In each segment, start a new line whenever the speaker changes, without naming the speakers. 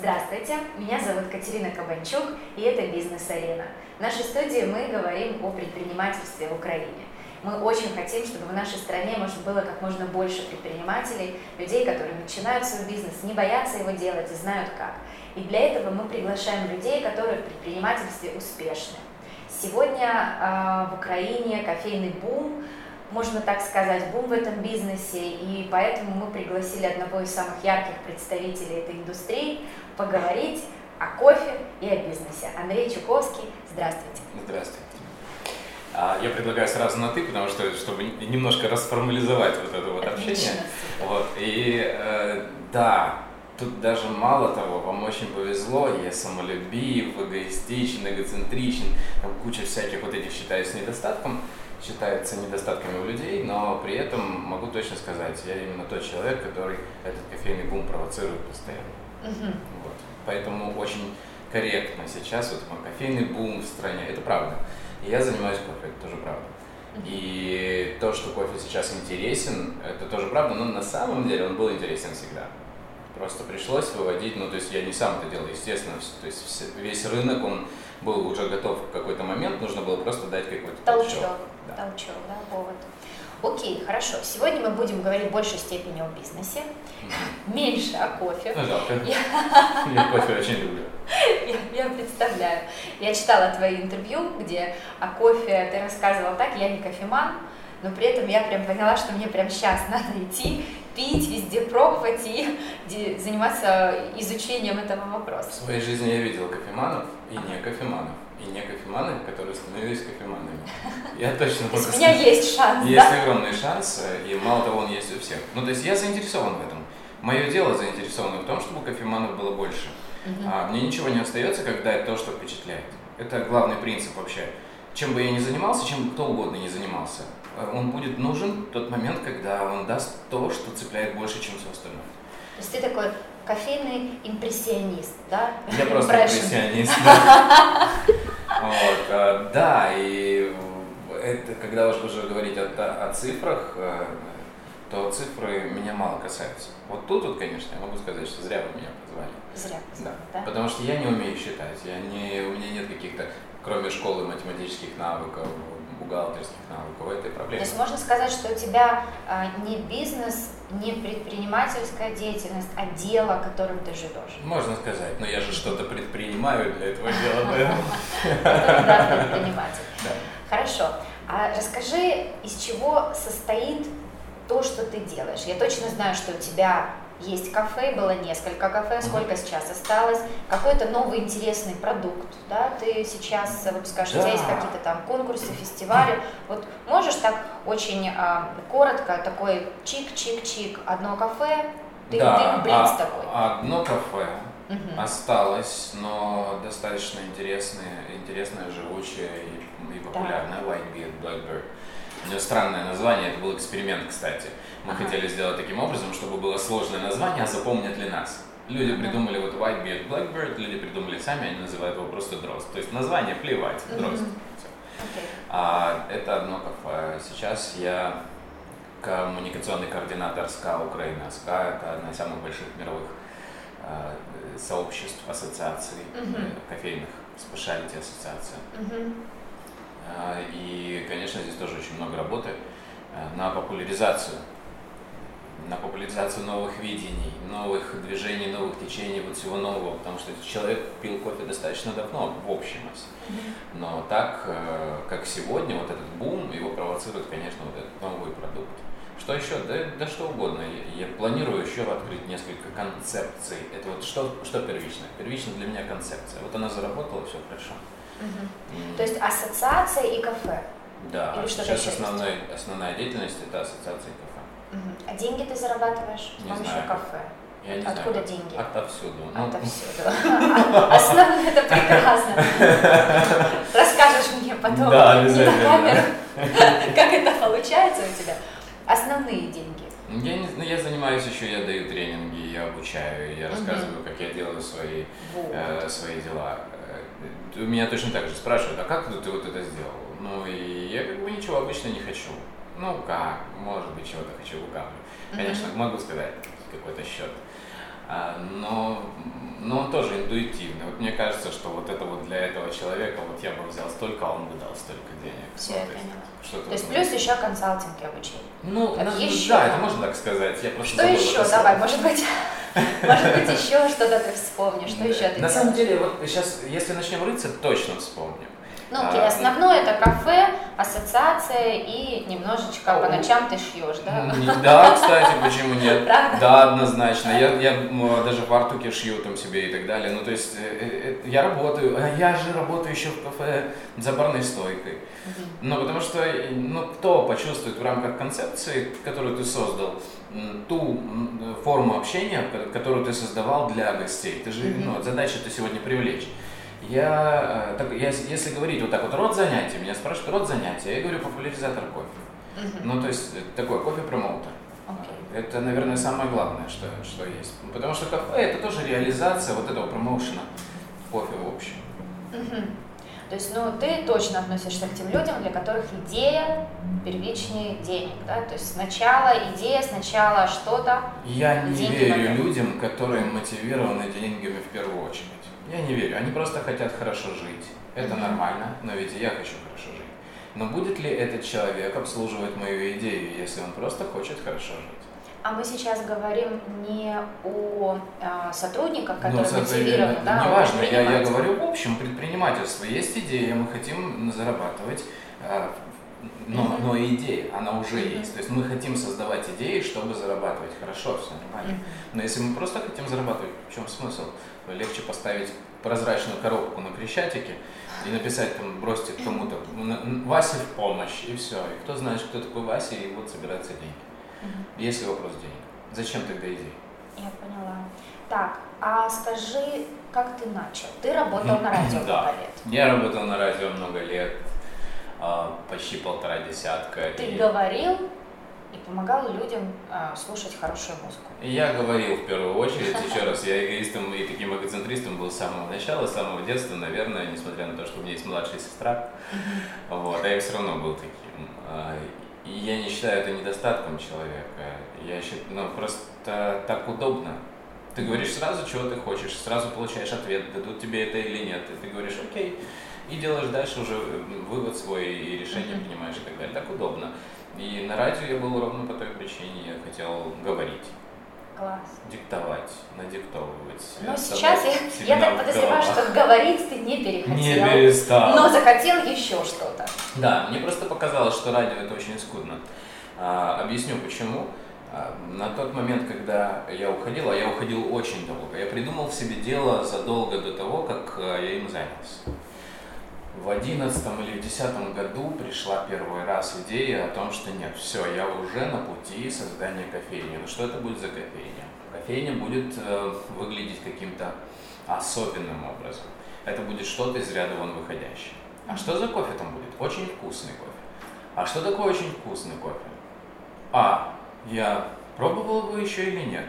Здравствуйте, меня зовут Катерина Кабанчук, и это «Бизнес-арена». В нашей студии мы говорим о предпринимательстве в Украине. Мы очень хотим, чтобы в нашей стране может, было как можно больше предпринимателей, людей, которые начинают свой бизнес, не боятся его делать и знают как. И для этого мы приглашаем людей, которые в предпринимательстве успешны. Сегодня э, в Украине кофейный бум – можно так сказать, бум в этом бизнесе, и поэтому мы пригласили одного из самых ярких представителей этой индустрии поговорить о кофе и о бизнесе. Андрей Чуковский, здравствуйте.
Здравствуйте. А, я предлагаю сразу на ты, потому что чтобы немножко расформализовать вот это вот Отлично. общение. Вот. И э, да, тут даже мало того, вам очень повезло, я самолюбив, эгоистичен, эгоцентричен, там куча всяких вот этих считаюсь недостатком считается недостатками у людей, но при этом могу точно сказать, я именно тот человек, который этот кофейный бум провоцирует постоянно. Uh-huh. Поэтому очень корректно сейчас вот кофейный бум в стране, это правда. И я занимаюсь кофе, это тоже правда. И то, что кофе сейчас интересен, это тоже правда, но на самом деле он был интересен всегда. Просто пришлось выводить, ну то есть я не сам это делал, естественно, то есть весь рынок, он был уже готов в какой-то момент, нужно было просто дать какой-то
толчок. толчок да. Толчок, да, повод. Окей, хорошо. Сегодня мы будем говорить в большей степени о бизнесе, меньше о кофе.
Ну, жалко. Я, я кофе очень люблю.
Я, я представляю. Я читала твои интервью, где о кофе ты рассказывал так, я не кофеман, но при этом я прям поняла, что мне прям сейчас надо идти, пить, везде пробовать и заниматься изучением этого вопроса. В
своей жизни я видел кофеманов и не кофеманов. Кофеманы, которые становились кофеманами. Я точно
могу. У меня есть шанс,
Есть огромный шанс, и мало того, он есть у всех. Ну, то есть я заинтересован в этом. Мое дело заинтересовано в том, чтобы кофеманов было больше. А мне ничего не остается, как дать то, что впечатляет. Это главный принцип вообще. Чем бы я ни занимался, чем кто угодно не занимался, Э, он будет нужен в тот момент, когда он даст то, что цепляет больше, чем все остальное.
То есть ты такой кофейный импрессионист, да?
Я просто импрессионист, да. Вот, э, да, и это, когда уж уже говорить о, о цифрах, э, то цифры меня мало касаются. Вот тут вот, конечно, я могу сказать, что зря вы меня позвали.
Зря
да. да? Потому что я не умею считать, я не, у меня нет каких-то, кроме школы математических навыков, бухгалтерских навыков, этой проблемы.
То есть можно сказать, что у тебя а, не бизнес, не предпринимательская деятельность, а дело, которым ты живешь.
Можно сказать, но я же что-то предпринимаю для этого дела.
Это предприниматель. Хорошо. А расскажи, из чего состоит то, что ты делаешь. Я точно знаю, что у тебя есть кафе, было несколько кафе, сколько сейчас осталось, какой-то новый интересный продукт, да, ты сейчас выпускаешь, да. у тебя есть какие-то там конкурсы, фестивали, вот можешь так очень а, коротко, такой чик-чик-чик, одно кафе, ты, да, ты блиц
а,
такой.
Одно кафе угу. осталось, но достаточно интересное, интересное, живучее и, и популярное, да. Whitebeard, Blackbird. У него странное название, это был эксперимент, кстати. Мы ага. хотели сделать таким образом, чтобы было сложное название, а запомнят ли нас. Люди придумали вот Whitebeard Blackbird, люди придумали сами, они называют его просто дрозд. То есть название плевать, дрозд. Okay. А, это одно кафе. Сейчас я коммуникационный координатор СКА Украины. СКА это одна из самых больших мировых э, сообществ, ассоциаций uh-huh. кофейных, специалити ассоциация. Uh-huh. И, конечно, здесь тоже очень много работы на популяризацию на популяризацию новых видений, новых движений, новых течений, вот всего нового, потому что человек пил кофе достаточно давно, в общем Но так, э, как сегодня, вот этот бум, его провоцирует, конечно, вот этот новый продукт. Что еще? Да, да что угодно. Я, я планирую еще открыть несколько концепций. Это вот что, что первично? Первично для меня концепция. Вот она заработала, все хорошо.
Угу. То есть ассоциация и кафе?
Да, Или сейчас основной, основная деятельность это ассоциация и кафе.
А деньги ты зарабатываешь с помощью кафе?
Я не
Откуда
знаю.
деньги?
Отовсюду.
Ну, Отовсюду. Основное это прекрасно. Расскажешь мне потом
да,
не на камеру, как это получается у тебя. Основные деньги.
Я, не, ну, я занимаюсь еще, я даю тренинги, я обучаю, я рассказываю, как я делаю свои, э, свои дела. Э, у меня точно так же спрашивают, а как ты вот это сделал? Ну и я как бы ничего обычно не хочу. Ну как, может быть, чего-то хочу лукавлю. Конечно, mm-hmm. могу сказать какой-то счет. А, но, но он тоже интуитивный. Вот мне кажется, что вот это вот для этого человека, вот я бы взял столько, а он бы дал столько денег.
Все, я поняла. Что То есть плюс еще консалтинг и обучение.
Ну, как на, еще? да, это можно так сказать. Я просто
что еще? Давай, может быть, может быть, еще что-то ты вспомнишь. Что еще ты
На самом деле, вот сейчас, если начнем рыться, точно вспомним.
Ну, окей, а, основное это кафе, ассоциация и немножечко по ночам ты шьешь, да?
Да, кстати, почему нет? Правда? Да, однозначно. Я, я даже в артуке шью там себе и так далее. Ну, то есть э, э, я работаю, а я же работаю еще в кафе за барной стойкой. Ну, потому что, ну, кто почувствует в рамках концепции, которую ты создал, ту форму общения, которую ты создавал для гостей. Ты же, ну, задача ты сегодня привлечь. Я, э, так, я, если говорить вот так вот, род занятий, меня спрашивают, род занятия, я говорю популяризатор кофе. Uh-huh. Ну, то есть э, такой кофе-промоутер. Okay. Это, наверное, самое главное, что, что есть. Потому что кафе это тоже реализация вот этого промоушена кофе в общем.
Uh-huh. То есть, ну, ты точно относишься к тем людям, для которых идея первичнее денег, да? То есть сначала идея, сначала что-то.
Я не верю людям, которые мотивированы деньгами в первую очередь. Я не верю. Они просто хотят хорошо жить. Это mm-hmm. нормально, но ведь и я хочу хорошо жить. Но будет ли этот человек обслуживать мою идею, если он просто хочет хорошо жить?
А мы сейчас говорим не о э, сотрудниках, ну, которые ну, мотивированы, да?
Не важно, я, я говорю в общем предпринимательство. Есть идея, мы хотим зарабатывать, э, но, но идея, она уже есть. То есть мы хотим создавать идеи, чтобы зарабатывать. Хорошо, все нормально. Но если мы просто хотим зарабатывать, в чем смысл? Легче поставить прозрачную коробку на Крещатике и написать там, бросьте кому-то, Васе в помощь, и все. И кто знает, кто такой Вася, и вот собираются деньги. Если вопрос денег. Зачем тогда идеи?
Я поняла. Так, а скажи, как ты начал? Ты работал на радио много лет.
Я работал на радио много лет, почти полтора десятка.
Ты и... говорил и помогал людям э, слушать хорошую музыку.
Я говорил в первую очередь, еще раз, я эгоистом и таким эгоцентристом был с самого начала, с самого детства, наверное, несмотря на то, что у меня есть младшая сестра, вот, а я все равно был таким. А, и я не считаю это недостатком человека, я считаю, ну, просто так удобно. Ты говоришь сразу, чего ты хочешь, сразу получаешь ответ, дадут тебе это или нет, и ты говоришь, окей, и делаешь дальше уже вывод свой и решение принимаешь и так далее. Так удобно. И на радио я был ровно по той причине, я хотел говорить.
Класс.
Диктовать, надиктовывать.
Но сейчас я, я так подозреваю, что говорить ты не перехотел.
Не перестал.
Но захотел еще что-то.
Да, мне просто показалось, что радио это очень скудно. А, объясню почему. А, на тот момент, когда я уходил, а я уходил очень долго, я придумал себе дело задолго до того, как а, я им занялся в одиннадцатом или в десятом году пришла первый раз идея о том, что нет, все, я уже на пути создания кофейни. Но что это будет за кофейня? Кофейня будет э, выглядеть каким-то особенным образом. Это будет что-то из ряда вон выходящее. А что за кофе там будет? Очень вкусный кофе. А что такое очень вкусный кофе? А, я пробовал его еще или нет?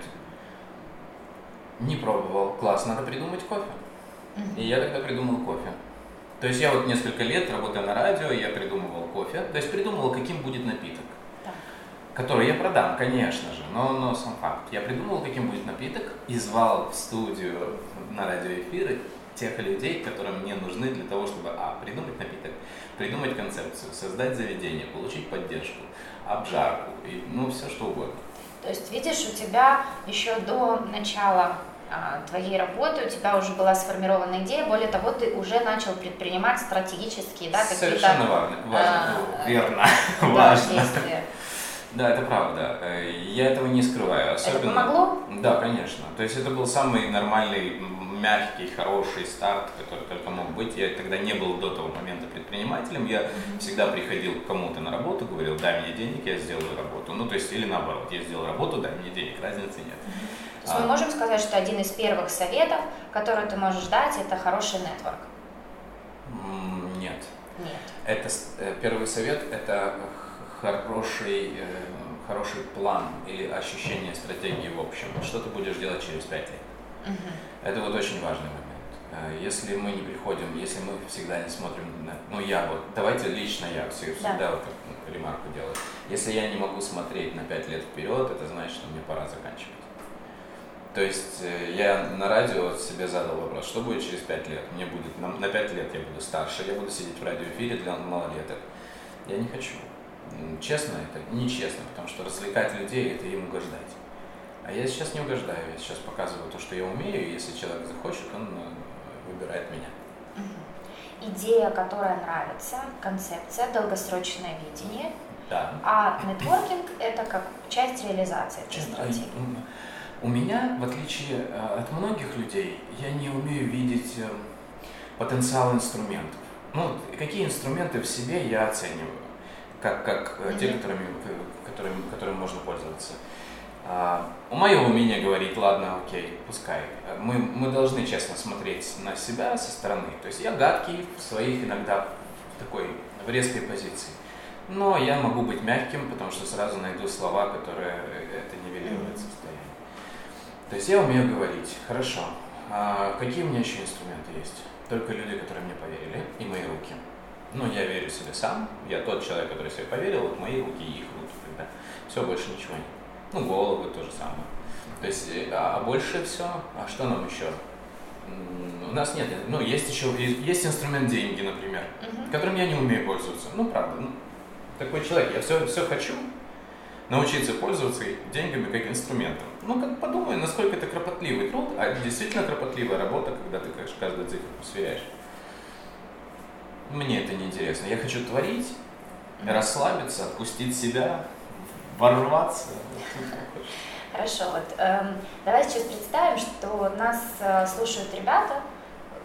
Не пробовал. Класс, надо придумать кофе. И я тогда придумал кофе. То есть я вот несколько лет работая на радио, я придумывал кофе, то есть придумывал, каким будет напиток. Так. Который я продам, конечно же, но, но сам факт. Я придумывал, каким будет напиток, и звал в студию на радиоэфиры тех людей, которые мне нужны для того, чтобы а, придумать напиток, придумать концепцию, создать заведение, получить поддержку, обжарку, и, ну, все что угодно.
То есть, видишь, у тебя еще до начала твоей работы, у тебя уже была сформирована идея, более того, ты уже начал предпринимать стратегические, да,
какие-то... Совершенно важно, важно а, верно, да, важно. Действия. Да, это правда. Э, я этого не скрываю.
Особенно... Это помогло?
Да, конечно. То есть это был самый нормальный, мягкий, хороший старт, который только мог быть. Я тогда не был до того момента предпринимателем. Я mm-hmm. всегда приходил к кому-то на работу, говорил, дай мне денег, я сделаю работу. Ну, то есть, или наоборот, я сделал работу, дай мне денег, разницы нет. Mm-hmm.
То есть мы можем сказать, что один из первых советов, который ты можешь дать, это хороший нетворк?
Нет.
Нет.
Это э, первый совет это хороший, э, хороший план или ощущение стратегии в общем. Что ты будешь делать через пять лет? Угу. Это вот очень важный момент. Э, если мы не приходим, если мы всегда не смотрим на... Ну, я вот, давайте лично я всегда да. вот ремарку делаю. Если я не могу смотреть на пять лет вперед, это значит, что мне пора заканчивать. То есть э, я на радио себе задал вопрос, что будет через пять лет? Мне будет, на, на 5 лет я буду старше, я буду сидеть в радиоэфире для малолеток. Я не хочу. Честно это? Нечестно, потому что развлекать людей – это им угождать. А я сейчас не угождаю, я сейчас показываю то, что я умею, и если человек захочет, он э, выбирает меня.
Идея, которая нравится, концепция, долгосрочное видение.
Да.
А нетворкинг – это как часть реализации этой стратегии.
У меня, в отличие э, от многих людей, я не умею видеть э, потенциал инструментов. Ну, какие инструменты в себе я оцениваю, как, как mm-hmm. те, которыми, которыми, которыми можно пользоваться. А, у моего умения говорить, ладно, окей, пускай. Мы, мы должны честно смотреть на себя со стороны. То есть я гадкий в своих иногда в такой в резкой позиции. Но я могу быть мягким, потому что сразу найду слова, которые это нивелирует состояние. То есть я умею говорить. Хорошо. А какие у меня еще инструменты есть? Только люди, которые мне поверили, и мои руки. Ну, я верю себе сам. Я тот человек, который себе поверил, вот мои руки и их руки. Тогда все, больше ничего нет. Ну, головы то же самое. То есть, э, а, а больше все, а что нам еще? У нас нет, ну, есть еще, есть инструмент деньги, например, uh-huh. которым я не умею пользоваться. Ну, правда, ну, такой человек, я все, все хочу научиться пользоваться деньгами как инструментом. Ну, как подумай, насколько это кропотливый труд, а действительно кропотливая работа, когда ты конечно, каждую цифру сверяешь. Мне это не интересно. Я хочу творить, расслабиться, отпустить себя, ворваться.
Хорошо, вот э, давай сейчас представим, что нас э, слушают ребята,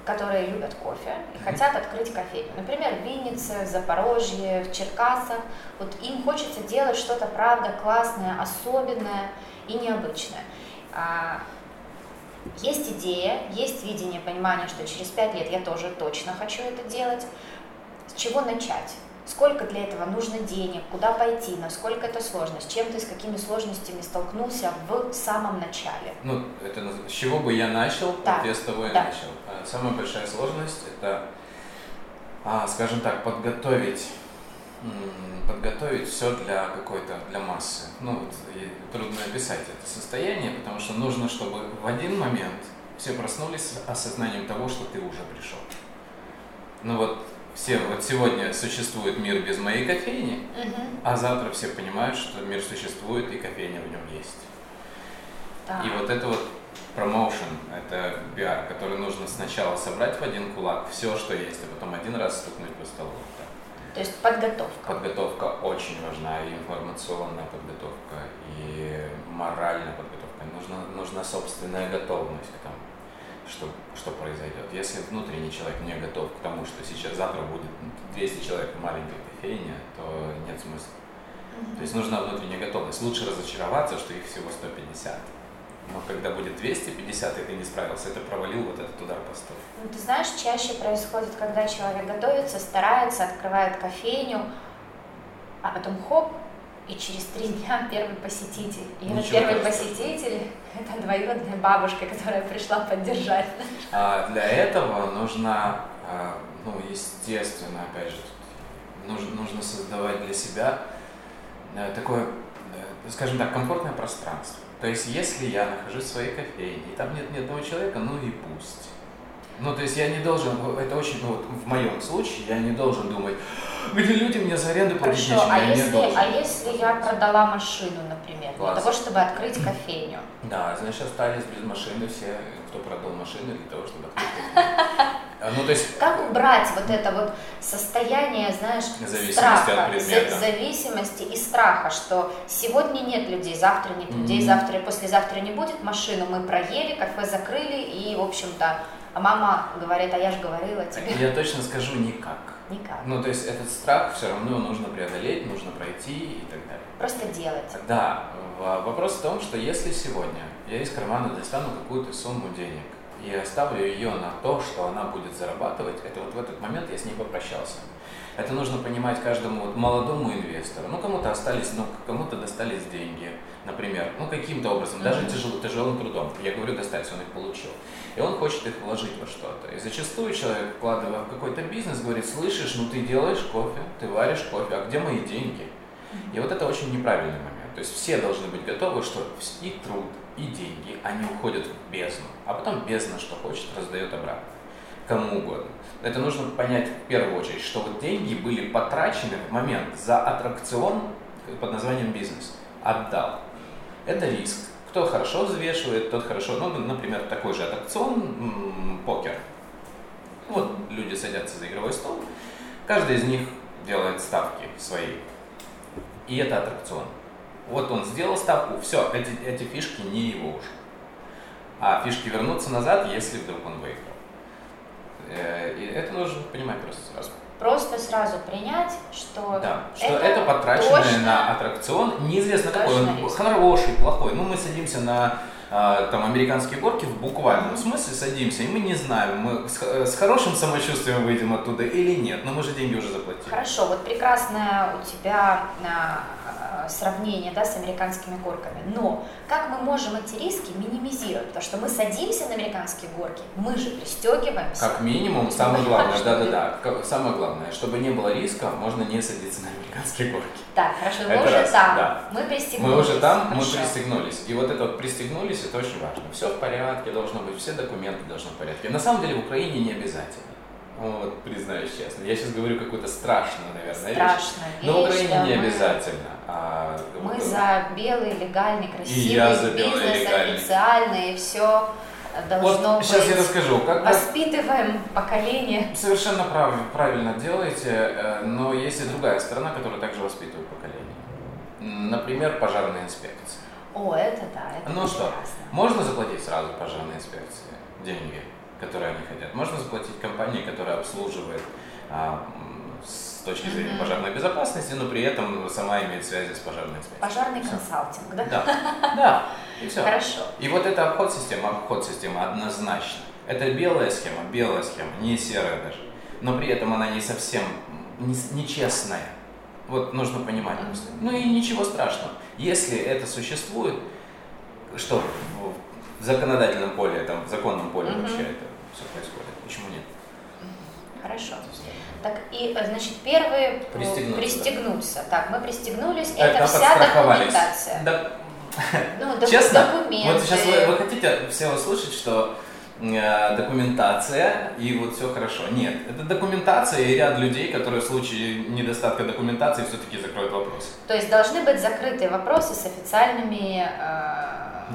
которые любят кофе и хотят открыть кофейню. Например, в Виннице, в Запорожье, в Черкасах. Вот им хочется делать что-то, правда, классное, особенное и необычное. А, есть идея, есть видение, понимание, что через пять лет я тоже точно хочу это делать. С чего начать? Сколько для этого нужно денег, куда пойти, насколько это сложно, с чем ты, с какими сложностями столкнулся в самом начале?
Ну, это с чего бы я начал, да. я с того и да. начал. А, самая большая сложность это, а, скажем так, подготовить подготовить все для какой-то, для массы. Ну, трудно описать это состояние, потому что нужно, чтобы в один момент все проснулись с осознанием того, что ты уже пришел. Ну вот все, вот сегодня существует мир без моей кофейни, угу. а завтра все понимают, что мир существует и кофейня в нем есть. Да. И вот это вот промоушен, это пиар, который нужно сначала собрать в один кулак все, что есть, а потом один раз стукнуть по столу. Да.
То есть подготовка.
Подготовка очень важна, и информационная подготовка, и моральная подготовка. Нужна, нужна собственная готовность к тому что, что произойдет. Если внутренний человек не готов к тому, что сейчас завтра будет 200 человек в маленькой кофейне, то нет смысла. Mm-hmm. То есть нужна внутренняя готовность. Лучше разочароваться, что их всего 150. Но когда будет 250, и ты не справился, это провалил вот этот удар по столу.
Ну, ты знаешь, чаще происходит, когда человек готовится, старается, открывает кофейню, а потом хоп, и через три дня первый посетитель. И этот первый посетитель – это двоюродная бабушка, которая пришла поддержать.
А для этого нужно, а, ну, естественно, опять же, нужно, нужно создавать для себя э, такое, э, скажем так, комфортное пространство. То есть, если я нахожусь в своей кофейне, и там нет ни одного человека, ну и пусть. Ну, то есть я не должен, это очень, ну, вот в моем случае, я не должен думать, где люди мне за аренду платить
Хорошо, а если, а если я продала машину, например, Класс. для того, чтобы открыть кофейню?
Да, значит, остались без машины все, кто продал машину для того, чтобы открыть кофейню.
Ну, то есть... Как убрать вот это вот состояние, знаешь, страха, от зависимости и страха, что сегодня нет людей, завтра нет людей, mm-hmm. завтра и послезавтра не будет машину, мы проели, кафе закрыли и, в общем-то, а мама говорит, а я же говорила тебе.
Я точно скажу никак.
Никак.
Ну, то есть этот страх все равно нужно преодолеть, нужно пройти и так далее.
Просто делать.
Да. Вопрос в том, что если сегодня я из кармана достану какую-то сумму денег и оставлю ее на то, что она будет зарабатывать, это вот в этот момент я с ней попрощался. Это нужно понимать каждому вот молодому инвестору. Ну, кому-то остались, ну, кому-то достались деньги, например, ну, каким-то образом, даже тяжело, тяжелым трудом. Я говорю, достались, он их получил. И он хочет их вложить во что-то. И зачастую человек, вкладывая в какой-то бизнес, говорит, слышишь, ну, ты делаешь кофе, ты варишь кофе, а где мои деньги? И вот это очень неправильный момент. То есть все должны быть готовы, что и труд, и деньги, они уходят в бездну, а потом бездна, что хочет, раздает обратно кому угодно. Это нужно понять в первую очередь, что вот деньги были потрачены в момент за аттракцион под названием бизнес. Отдал. Это риск. Кто хорошо взвешивает, тот хорошо. Ну, например, такой же аттракцион, покер. Вот люди садятся за игровой стол, каждый из них делает ставки свои. И это аттракцион. Вот он сделал ставку, все, эти, эти фишки не его уже. А фишки вернутся назад, если вдруг он выиграл. Э, и это нужно понимать просто сразу.
Просто сразу принять, что
да, что это, это потраченное на аттракцион, неизвестно какой он, риск. хороший, плохой. Ну, мы садимся на а, там американские горки в буквальном mm-hmm. смысле садимся, и мы не знаем, мы с, с хорошим самочувствием выйдем оттуда или нет, но мы же деньги уже заплатили.
Хорошо, вот прекрасное у тебя а, сравнение да, с американскими горками, но как мы можем эти риски минимизировать? Потому что мы садимся на американские горки, мы же пристегиваемся.
Как минимум, самое главное, да-да-да, самое главное, чтобы не было риска, можно не садиться на американские горки.
Так, хорошо, мы это уже раз, там, да. мы пристегнулись.
Мы уже там, хорошо. мы пристегнулись. И вот это вот пристегнулись, это очень важно. Все в порядке должно быть, все документы должны в порядке. На самом деле в Украине не обязательно. Вот, признаюсь честно. Я сейчас говорю какую-то страшную, наверное,
Страшную
вещь. Но Украине да, не обязательно. А,
мы вот, за белый, легальный, красивый и я за белый, бизнес, легальный. официальный, и все должно
вот, быть. Сейчас я расскажу. Как
Воспитываем поколение.
Совершенно прав, правильно делаете, э, но есть и другая сторона, которая также воспитывает поколение. Например, пожарная инспекция.
О, это да, это
Ну что, можно заплатить сразу пожарной инспекции деньги, которые они хотят? Можно заплатить компании, которая обслуживает а, с точки зрения mm-hmm. пожарной безопасности, но при этом сама имеет связи с пожарной инспекцией.
Пожарный все. консалтинг, да?
Да, да. И все.
Хорошо.
И вот это обход системы, обход системы однозначно. Это белая схема, белая схема, не серая даже. Но при этом она не совсем нечестная. Вот нужно понимать. Ну и ничего страшного. Если это существует, что в законодательном поле, там, в законном поле mm-hmm. вообще это все происходит, почему нет?
Хорошо. Так, и, э, значит, первый
пристегнуться.
пристегнуться. Да. Так, мы пристегнулись, это, это вся документация.
Да.
Ну,
Честно,
документы.
вот сейчас вы, вы хотите все услышать, что Э, документация, и вот все хорошо. Нет, это документация и ряд людей, которые в случае недостатка документации все-таки закроют вопрос.
То есть должны быть закрытые вопросы с официальными э,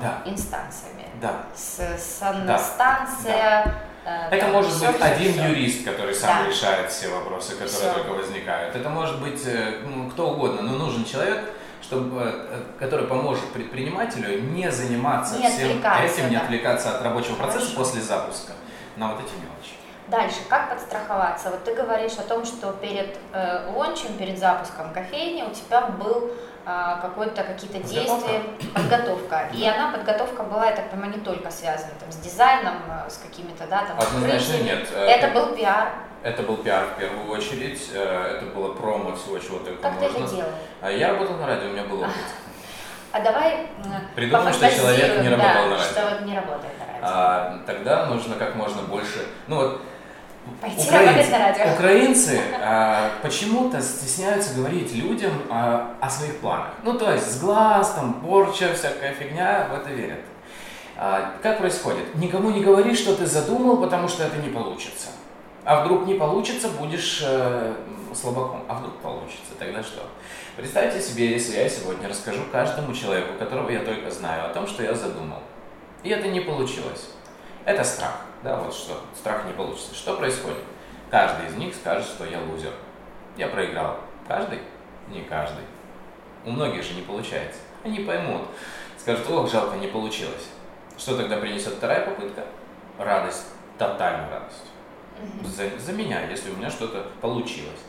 да.
инстанциями.
Да.
С санстанция.
Да. Это да, может быть один все. юрист, который сам да. решает все вопросы, которые все. только возникают. Это может быть э, ну, кто угодно, но нужен человек, чтобы, э, который поможет предпринимателю не заниматься
не
всем этим, не отвлекаться от рабочего Хорошо. процесса после запуска на вот эти мелочи.
Дальше, как подстраховаться? Вот ты говоришь о том, что перед э, лончем, перед запуском кофейни у тебя был э, какой-то какие-то действия, подготовка. И она, подготовка была, я так понимаю, не только связана там, с дизайном, э, с какими-то, да, там,
Однозначно нет.
Это был пиар.
Это был пиар в первую очередь, э, это было промо всего, чего только
как
можно.
Как ты это делал?
А я работал на радио, у меня был опыт.
А давай
Придумаем, что человек не работал
да,
на радио.
что не работает на радио.
А, тогда нужно как можно больше, ну вот,
Пойти украинцы, радио.
Украинцы а, почему-то стесняются говорить людям а, о своих планах. Ну, то есть, с глаз, там, порча, всякая фигня, в это верят. А, как происходит? Никому не говори, что ты задумал, потому что это не получится. А вдруг не получится, будешь э, слабаком. А вдруг получится, тогда что? Представьте себе, если я сегодня расскажу каждому человеку, которого я только знаю, о том, что я задумал. И это не получилось. Это страх. Да, вот что. Страх не получится. Что происходит? Каждый из них скажет, что я лузер. Я проиграл. Каждый? Не каждый. У многих же не получается. Они поймут. Скажут, ох, жалко, не получилось. Что тогда принесет вторая попытка? Радость. Тотальную радость за, за меня, если у меня что-то получилось.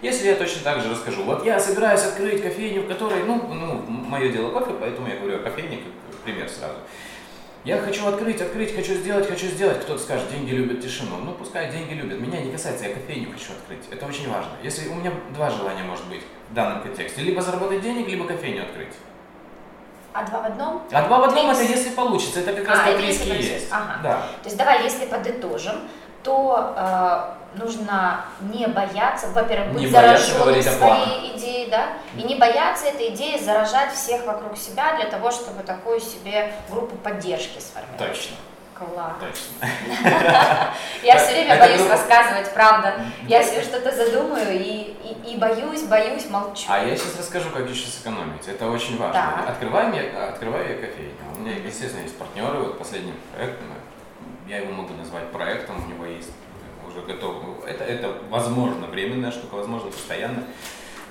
Если я точно так же расскажу, вот я собираюсь открыть кофейню, в которой, ну, ну мое дело кофе, поэтому я говорю о кофейне, как пример сразу. Я хочу открыть, открыть, хочу сделать, хочу сделать. Кто-то скажет, деньги любят тишину. Ну, пускай деньги любят. Меня не касается, я кофейню хочу открыть. Это очень важно. Если у меня два желания может быть в данном контексте. Либо заработать денег, либо кофейню открыть.
А два в одном?
А два в одном это если получится. Это как раз а, риски есть.
Ага.
Да.
То есть давай, если подытожим, то э, нужно не бояться, во-первых, быть зараженным своей идеей, да, и не бояться этой идеи заражать всех вокруг себя для того, чтобы такую себе группу поддержки сформировать.
Точно.
Класс.
Точно.
Я все время боюсь рассказывать, правда. Я себе что-то задумаю и, и, и боюсь, боюсь, молчу.
А я сейчас расскажу, как еще сэкономить. Это очень важно. Открываем я, открываю я кофейню. У меня, естественно, есть партнеры. Вот последний проект, я его могу назвать проектом, у него есть уже готов. Это, это возможно временная штука, возможно постоянно.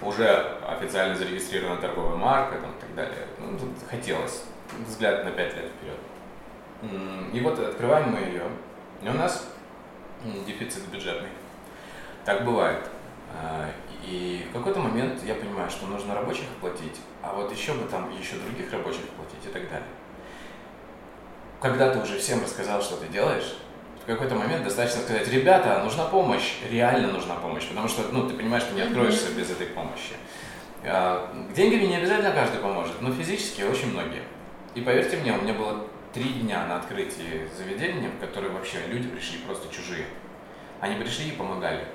Уже официально зарегистрирована торговая марка там, и так далее. Ну, тут хотелось взгляд на 5 лет вперед. И вот открываем мы ее. И у нас дефицит бюджетный. Так бывает. А, и в какой-то момент я понимаю, что нужно рабочих оплатить, а вот еще бы там еще других рабочих оплатить и так далее. Когда ты уже всем рассказал, что ты делаешь, в какой-то момент достаточно сказать, ребята, нужна помощь, реально нужна помощь, потому что, ну, ты понимаешь, что не откроешься без этой помощи. А, деньгами не обязательно каждый поможет, но физически очень многие. И поверьте мне, у меня было три дня на открытии заведения, в которые вообще люди пришли просто чужие. Они пришли и помогали.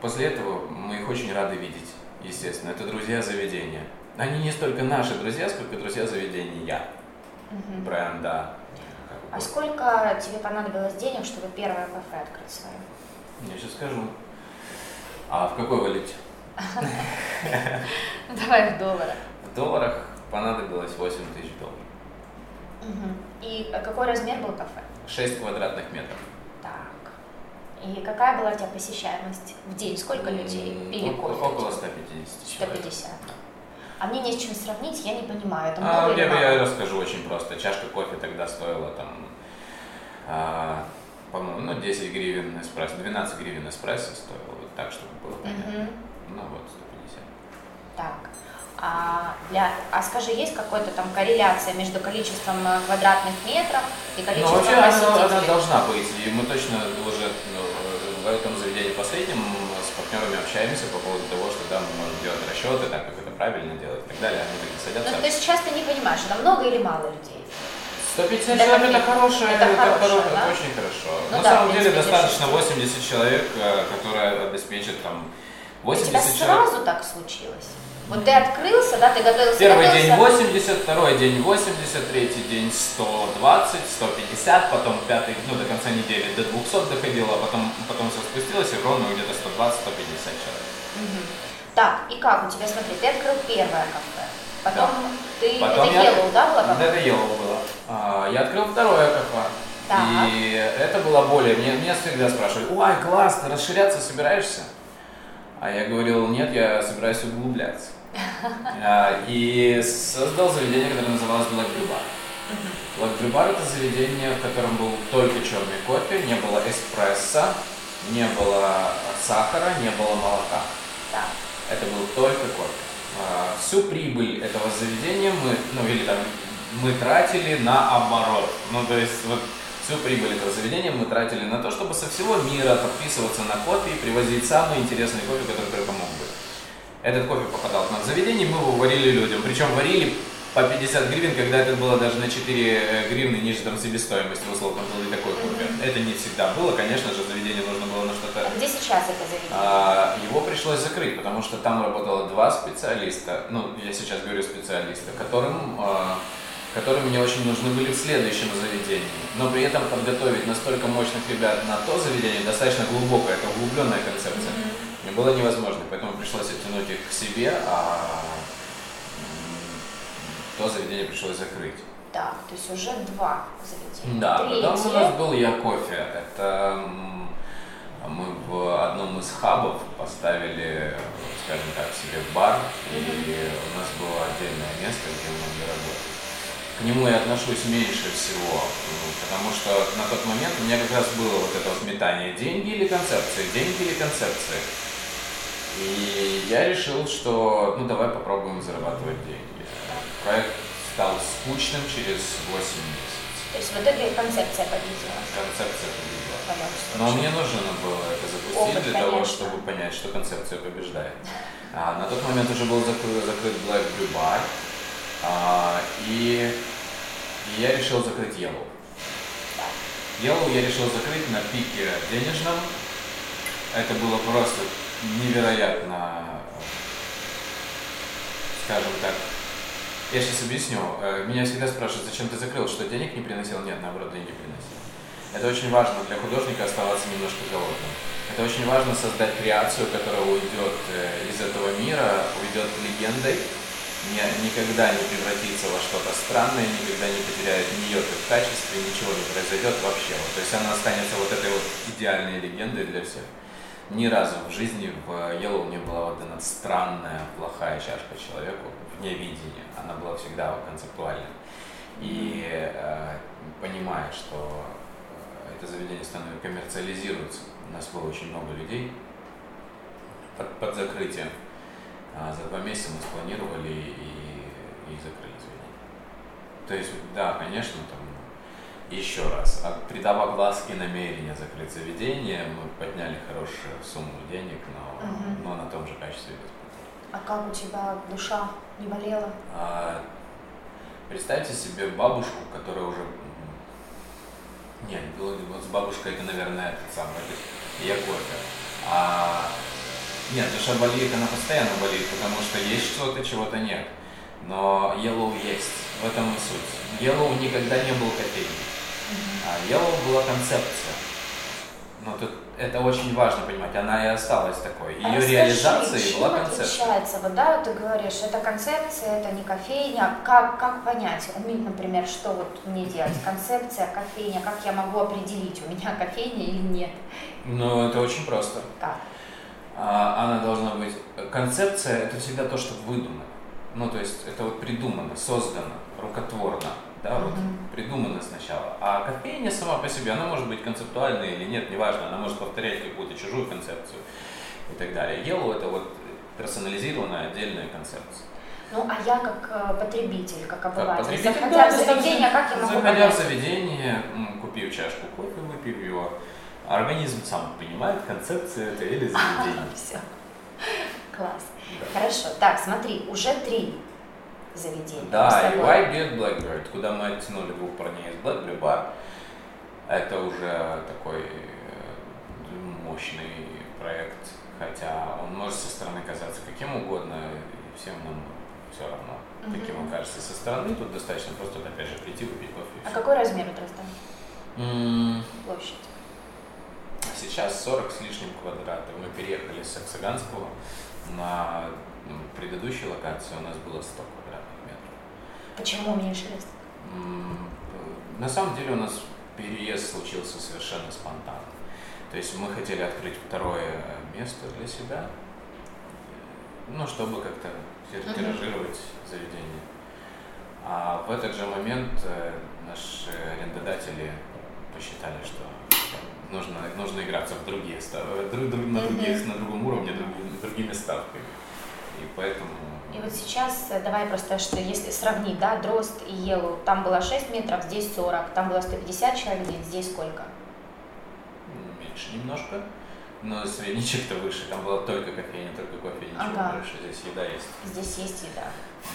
После этого мы их очень рады видеть, естественно. Это друзья заведения. Они не столько наши друзья, сколько друзья заведения.
Мгм.
Бренда.
А сколько тебе понадобилось денег, чтобы первое кафе открыть свое?
Я сейчас скажу. А в какой валюте?
Давай в долларах.
В долларах понадобилось 8 тысяч долларов.
И какой размер был кафе?
6 квадратных метров.
Так. И какая была у тебя посещаемость в день? Сколько людей кофе?
Около 150 человек.
150. А мне не с чем сравнить, я не понимаю, это
А,
или
я,
мало?
я расскажу очень просто. Чашка кофе тогда стоила там, а, по-моему, ну, 10 гривен эспрессо, 12 гривен эспрессо стоило, вот так, чтобы было понятно.
Мгм.
Ну вот, 150.
Так. А, для, а скажи, есть какая-то там корреляция между количеством э, квадратных метров и
Ну,
количеством
вообще она,
посетителей?
она должна быть, и мы точно уже ну, в этом заведении последнем партнерами общаемся по поводу того, что да, мы можем делать расчеты, так как это правильно делать и так далее. Они такие
Ну,
садятся.
то есть сейчас ты не понимаешь, это много или мало людей?
150
Для
человек это хорошее,
Это
это,
хорошее,
хоро-
да?
это очень хорошо.
Ну
На
да,
самом деле достаточно
для
80 человек, э, которые обеспечат там
У тебя
80 человек.
сразу так случилось? Вот ты открылся, да, ты готовился,
Первый
готовился.
день 80, второй день 80, третий день 120, 150, потом пятый, ну, до конца недели до 200 доходило, а потом, спустилось, и ровно где-то 120-150 человек.
Мгм. Так, и как у тебя, смотри, ты открыл первое кафе, потом ты,
Потом
это
я-
Yellow, да, было кафе?
Это Yellow было. А, я открыл второе кафе.
Так.
И это было более... Мне, меня всегда спрашивали, ой, класс, ты расширяться собираешься? А я говорил, нет, я собираюсь углубляться. А, И создал заведение, которое называлось Black Blue Bar. Black Blue Bar это заведение, в котором был только черный кофе, не было эспрессо, не было сахара, не было молока.
Так.
Это был только кофе. А, Всю прибыль этого заведения мы, ну или там, мы тратили на оборот. Ну то есть вот всю прибыль этого заведения мы тратили на то, чтобы со всего мира подписываться на кофе и привозить самый интересный кофе, который только мог быть. Этот кофе попадал к нам в заведение, мы его варили людям. Причем варили по 50 гривен, когда это было даже на 4 гривны ниже там себестоимости, в условном был и такой кофе. Это не всегда было, конечно же, заведение нужно было на что-то
А где сейчас это заведение?
а, его пришлось закрыть, потому что там работало два специалиста, ну, я сейчас говорю специалиста, которым, а, которые мне очень нужны были в следующем заведении. Но при этом подготовить настолько мощных ребят на то заведение, достаточно глубокое, это углубленная концепция, мне было невозможно, поэтому пришлось оттянуть их к себе, а то заведение пришлось закрыть.
Так, то есть уже два заведения.
Да,
Третье.
потом у нас был Я Кофе. Это мы в одном из хабов поставили, скажем так, себе бар, и у нас было отдельное место, где мы могли работать. К нему я отношусь меньше всего, ну, потому что на тот момент у меня как раз было вот это вот метание деньги или концепции, деньги или концепции. И я решил, что ну давай попробуем зарабатывать деньги. Проект стал скучным через 8 месяцев.
То есть в итоге концепция победила.
Концепция победила. Но мне нужно было это запустить
Опыт,
для того,
конечно.
чтобы понять, что концепция побеждает. А, на тот момент уже был закрыт, закрыт Black Blue Bar, а, и, и я решил закрыть Yellow. Yellow я решил закрыть на пике денежном. Это было просто невероятно скажем так, я сейчас объясню. Э, меня всегда спрашивают, зачем ты закрыл, что денег не приносил? Нет, наоборот, деньги приносил. Это очень важно для художника оставаться немножко голодным. Это очень важно создать креацию, которая уйдет э, из этого мира, уйдет легендой, никогда не превратится во что-то странное, никогда не потеряет ни йоты в качестве, ничего не произойдет вообще. То есть она останется вот этой вот идеальной легендой для всех. Ни разу в жизни в Yellow не была вот эта странная, плохая чашка человеку вне видения. Она была всегда концептуальной. И э, понимая, что это заведение становится коммерциализируется, у нас было очень много людей под, под закрытием. А за два месяца мы спланировали и, и закрыли заведение. То есть, да, конечно, там еще раз, от придав глазки намерения закрыть заведение, мы подняли хорошую сумму денег, но, угу. но на том же качестве без
А как у тебя душа не болела? А,
представьте себе бабушку, которая уже... Нет, было вот с бабушкой это, наверное, этот самый, это я кофе. А нет, душа болит, она постоянно болит, потому что есть что-то, чего-то нет. Но Yellow есть, в этом и суть. Yellow никогда не был кофейней. А Yellow была концепция. Но тут это очень важно понимать, она и осталась такой. Ее а реализация была концепция.
отличается? Вот да, ты говоришь, это концепция, это не кофейня. Как, как понять, уметь, например, что вот мне делать? Концепция, кофейня, как я могу определить, у меня кофейня или нет?
Ну, это очень просто.
Как?
А, она должна быть... Концепция – это всегда то, что выдумано. Ну, то есть это вот придумано, создано, рукотворно да, вот mm-hmm. сначала. А кофейня сама по себе, она может быть концептуальной или нет, неважно, она может повторять какую-то чужую концепцию и так далее. Yellow это вот персонализированная отдельная концепция.
Ну, а я как э, потребитель, как обыватель, как потребитель, заходя да, в заведение, как я могу
Заходя понять? в заведение, купив чашку кофе, выпив его, организм сам понимает, концепция это или заведение.
Все. Класс. Хорошо. Так, смотри, уже три заведений.
Да, и White Beard Blackbird, куда мы оттянули двух парней из Blackberry Bar. Это уже такой э, мощный проект, хотя он может со стороны казаться каким угодно, и всем нам все равно, mm-hmm. каким он кажется со стороны. Тут достаточно просто, опять же, прийти, выпить кофе.
А какой размер у Дрездена? Mm. Площадь?
Сейчас 40 с лишним квадратов. Мы переехали с Саксаганского на предыдущей локации у нас было 100 квадратных метров.
Почему уменьшились?
На самом деле у нас переезд случился совершенно спонтанно. То есть мы хотели открыть второе место для себя, ну, чтобы как-то тиражировать uh-huh. заведение. А в этот же момент э, наши арендодатели посчитали, что нужно, нужно играться в другие ставки, друг, друг, на, другие, uh-huh. на другом уровне, другими ставками. И поэтому...
И вот сейчас, э, давай просто, что если сравнить, да, Дрозд и Елу, там было 6 метров, здесь 40, там было 150 человек, здесь сколько?
Меньше немножко, но средничек-то выше, там была только кофейня, только кофе, ничего ага. больше, здесь еда есть.
Здесь есть еда.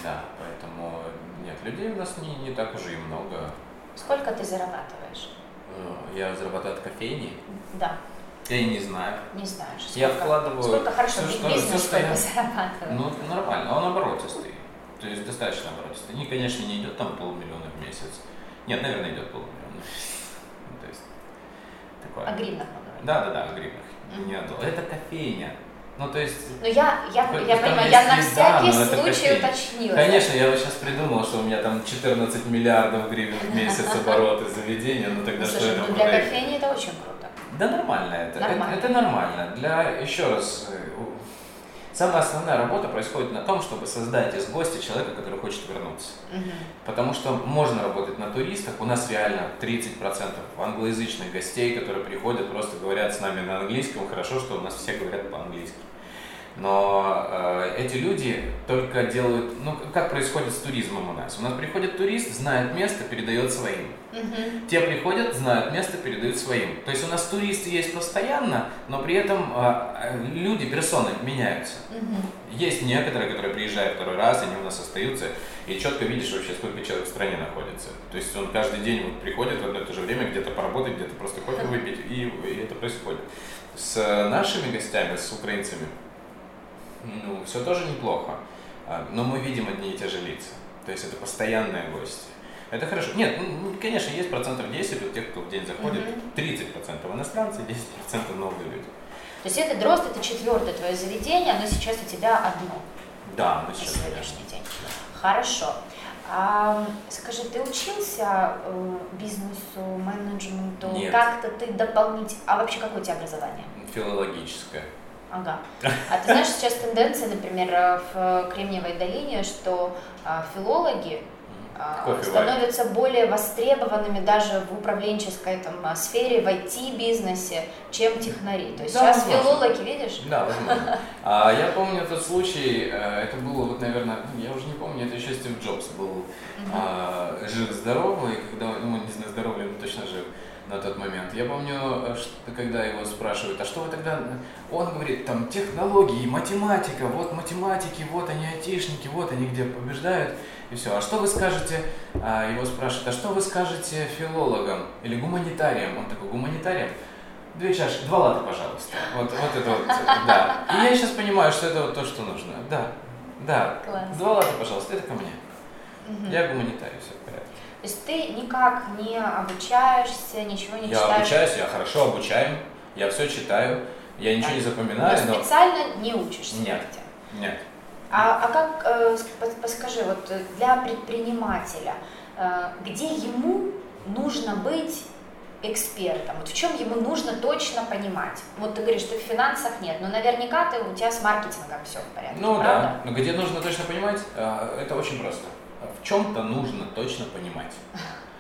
Да, поэтому нет, людей у нас не, не так уже и много.
Сколько ты зарабатываешь?
Э, я зарабатываю от кофейни?
Да.
Я не знаю.
Не знаешь.
Сколько, я вкладываю...
Сколько хорошо все, что, бизнес,
все, что
я... зарабатывает?
Ну, нормально. Он оборотистый. То есть достаточно оборотистый. Не, конечно, не идет там полмиллиона в месяц. Нет, наверное, идет полмиллиона. То есть,
такое. О гривнах
Да, да, да, о гривнах. Не о Это кофейня. Ну, то есть...
Ну, я, я, я понимаю, я на всякий да, случай уточнила.
Конечно, я вот сейчас придумал, что у меня там 14 миллиардов гривен в месяц обороты заведения, но тогда ну, что
это?
Ну,
для кофейни это очень круто.
Да нормально это.
Нормально.
Это, это нормально. Для, еще раз, э, самая основная работа происходит на том, чтобы создать из гостя человека, который хочет вернуться. Угу. Потому что можно работать на туристах. У нас реально 30% англоязычных гостей, которые приходят, просто говорят с нами на английском. Хорошо, что у нас все говорят по-английски. Но э, эти люди только делают, ну как происходит с туризмом у нас? У нас приходит турист, знает место, передает своим. Угу. Те приходят, знают место, передают своим. То есть у нас туристы есть постоянно, но при этом э, люди, персоны меняются. Угу. Есть некоторые, которые приезжают второй раз, они у нас остаются, и четко видишь вообще, сколько человек в стране находится. То есть он каждый день вот приходит в одно и то же время где-то поработать, где-то просто кофе выпить, и, и это происходит. С нашими гостями, с украинцами, ну, все тоже неплохо. а, но мы видим одни и те же лица. То есть это постоянные гости. Это хорошо. Нет, ну, конечно, есть процентов 10 у тех, кто в день заходит, mm-hmm. 30 процентов иностранцы, 10 процентов новые люди.
То есть это дрозд, это четвертое твое заведение, оно сейчас у тебя одно.
Да, оно сейчас.
На сегодняшний день. Хорошо. А, скажи, ты учился э, бизнесу, менеджменту?
Нет.
Как-то ты дополнительно... А вообще какое у тебя образование?
Филологическое.
Ага. А ты знаешь, сейчас тенденция, например, в Кремниевой долине, что а, филологи а, Кофе становятся более востребованными даже в управленческой там, а, сфере, в IT-бизнесе, чем технари. То есть да, сейчас возможно. филологи, видишь?
Да, возможно. А, я помню тот случай, э, это было, вот, наверное, я уже не помню, это еще Стив Джобс был угу. а, жив-здоровый, когда, ну, не знаю, здоровый, но точно жив на тот момент. Я помню, э, что, когда его спрашивают, а что вы тогда... Он говорит, там технологии, математика, вот математики, вот они айтишники, вот они где побеждают и все. А что вы скажете, а, его спрашивают, а что вы скажете филологам или гуманитариям? Он такой, гуманитариям? Две чашки, два лата, пожалуйста. Вот, вот это вот, да. И я сейчас понимаю, что это вот то, что нужно. Да, да. Класс. Два лата, пожалуйста, это ко мне. Угу. Я гуманитарий, все в порядке.
То есть ты никак не обучаешься, ничего не
я
читаешь?
Я обучаюсь, я хорошо обучаем, я все читаю, я ничего не запоминаю.
Но специально не учишься?
Нет, нет.
А, а как, э, подскажи, вот э, для предпринимателя, э, где ему нужно быть экспертом? Вот в чем ему нужно точно понимать? Вот ты говоришь, что в финансах нет, но наверняка ты, у тебя с маркетингом все в порядке,
Ну
правда?
да, но где нужно точно понимать, это очень просто. В чем-то нужно точно понимать.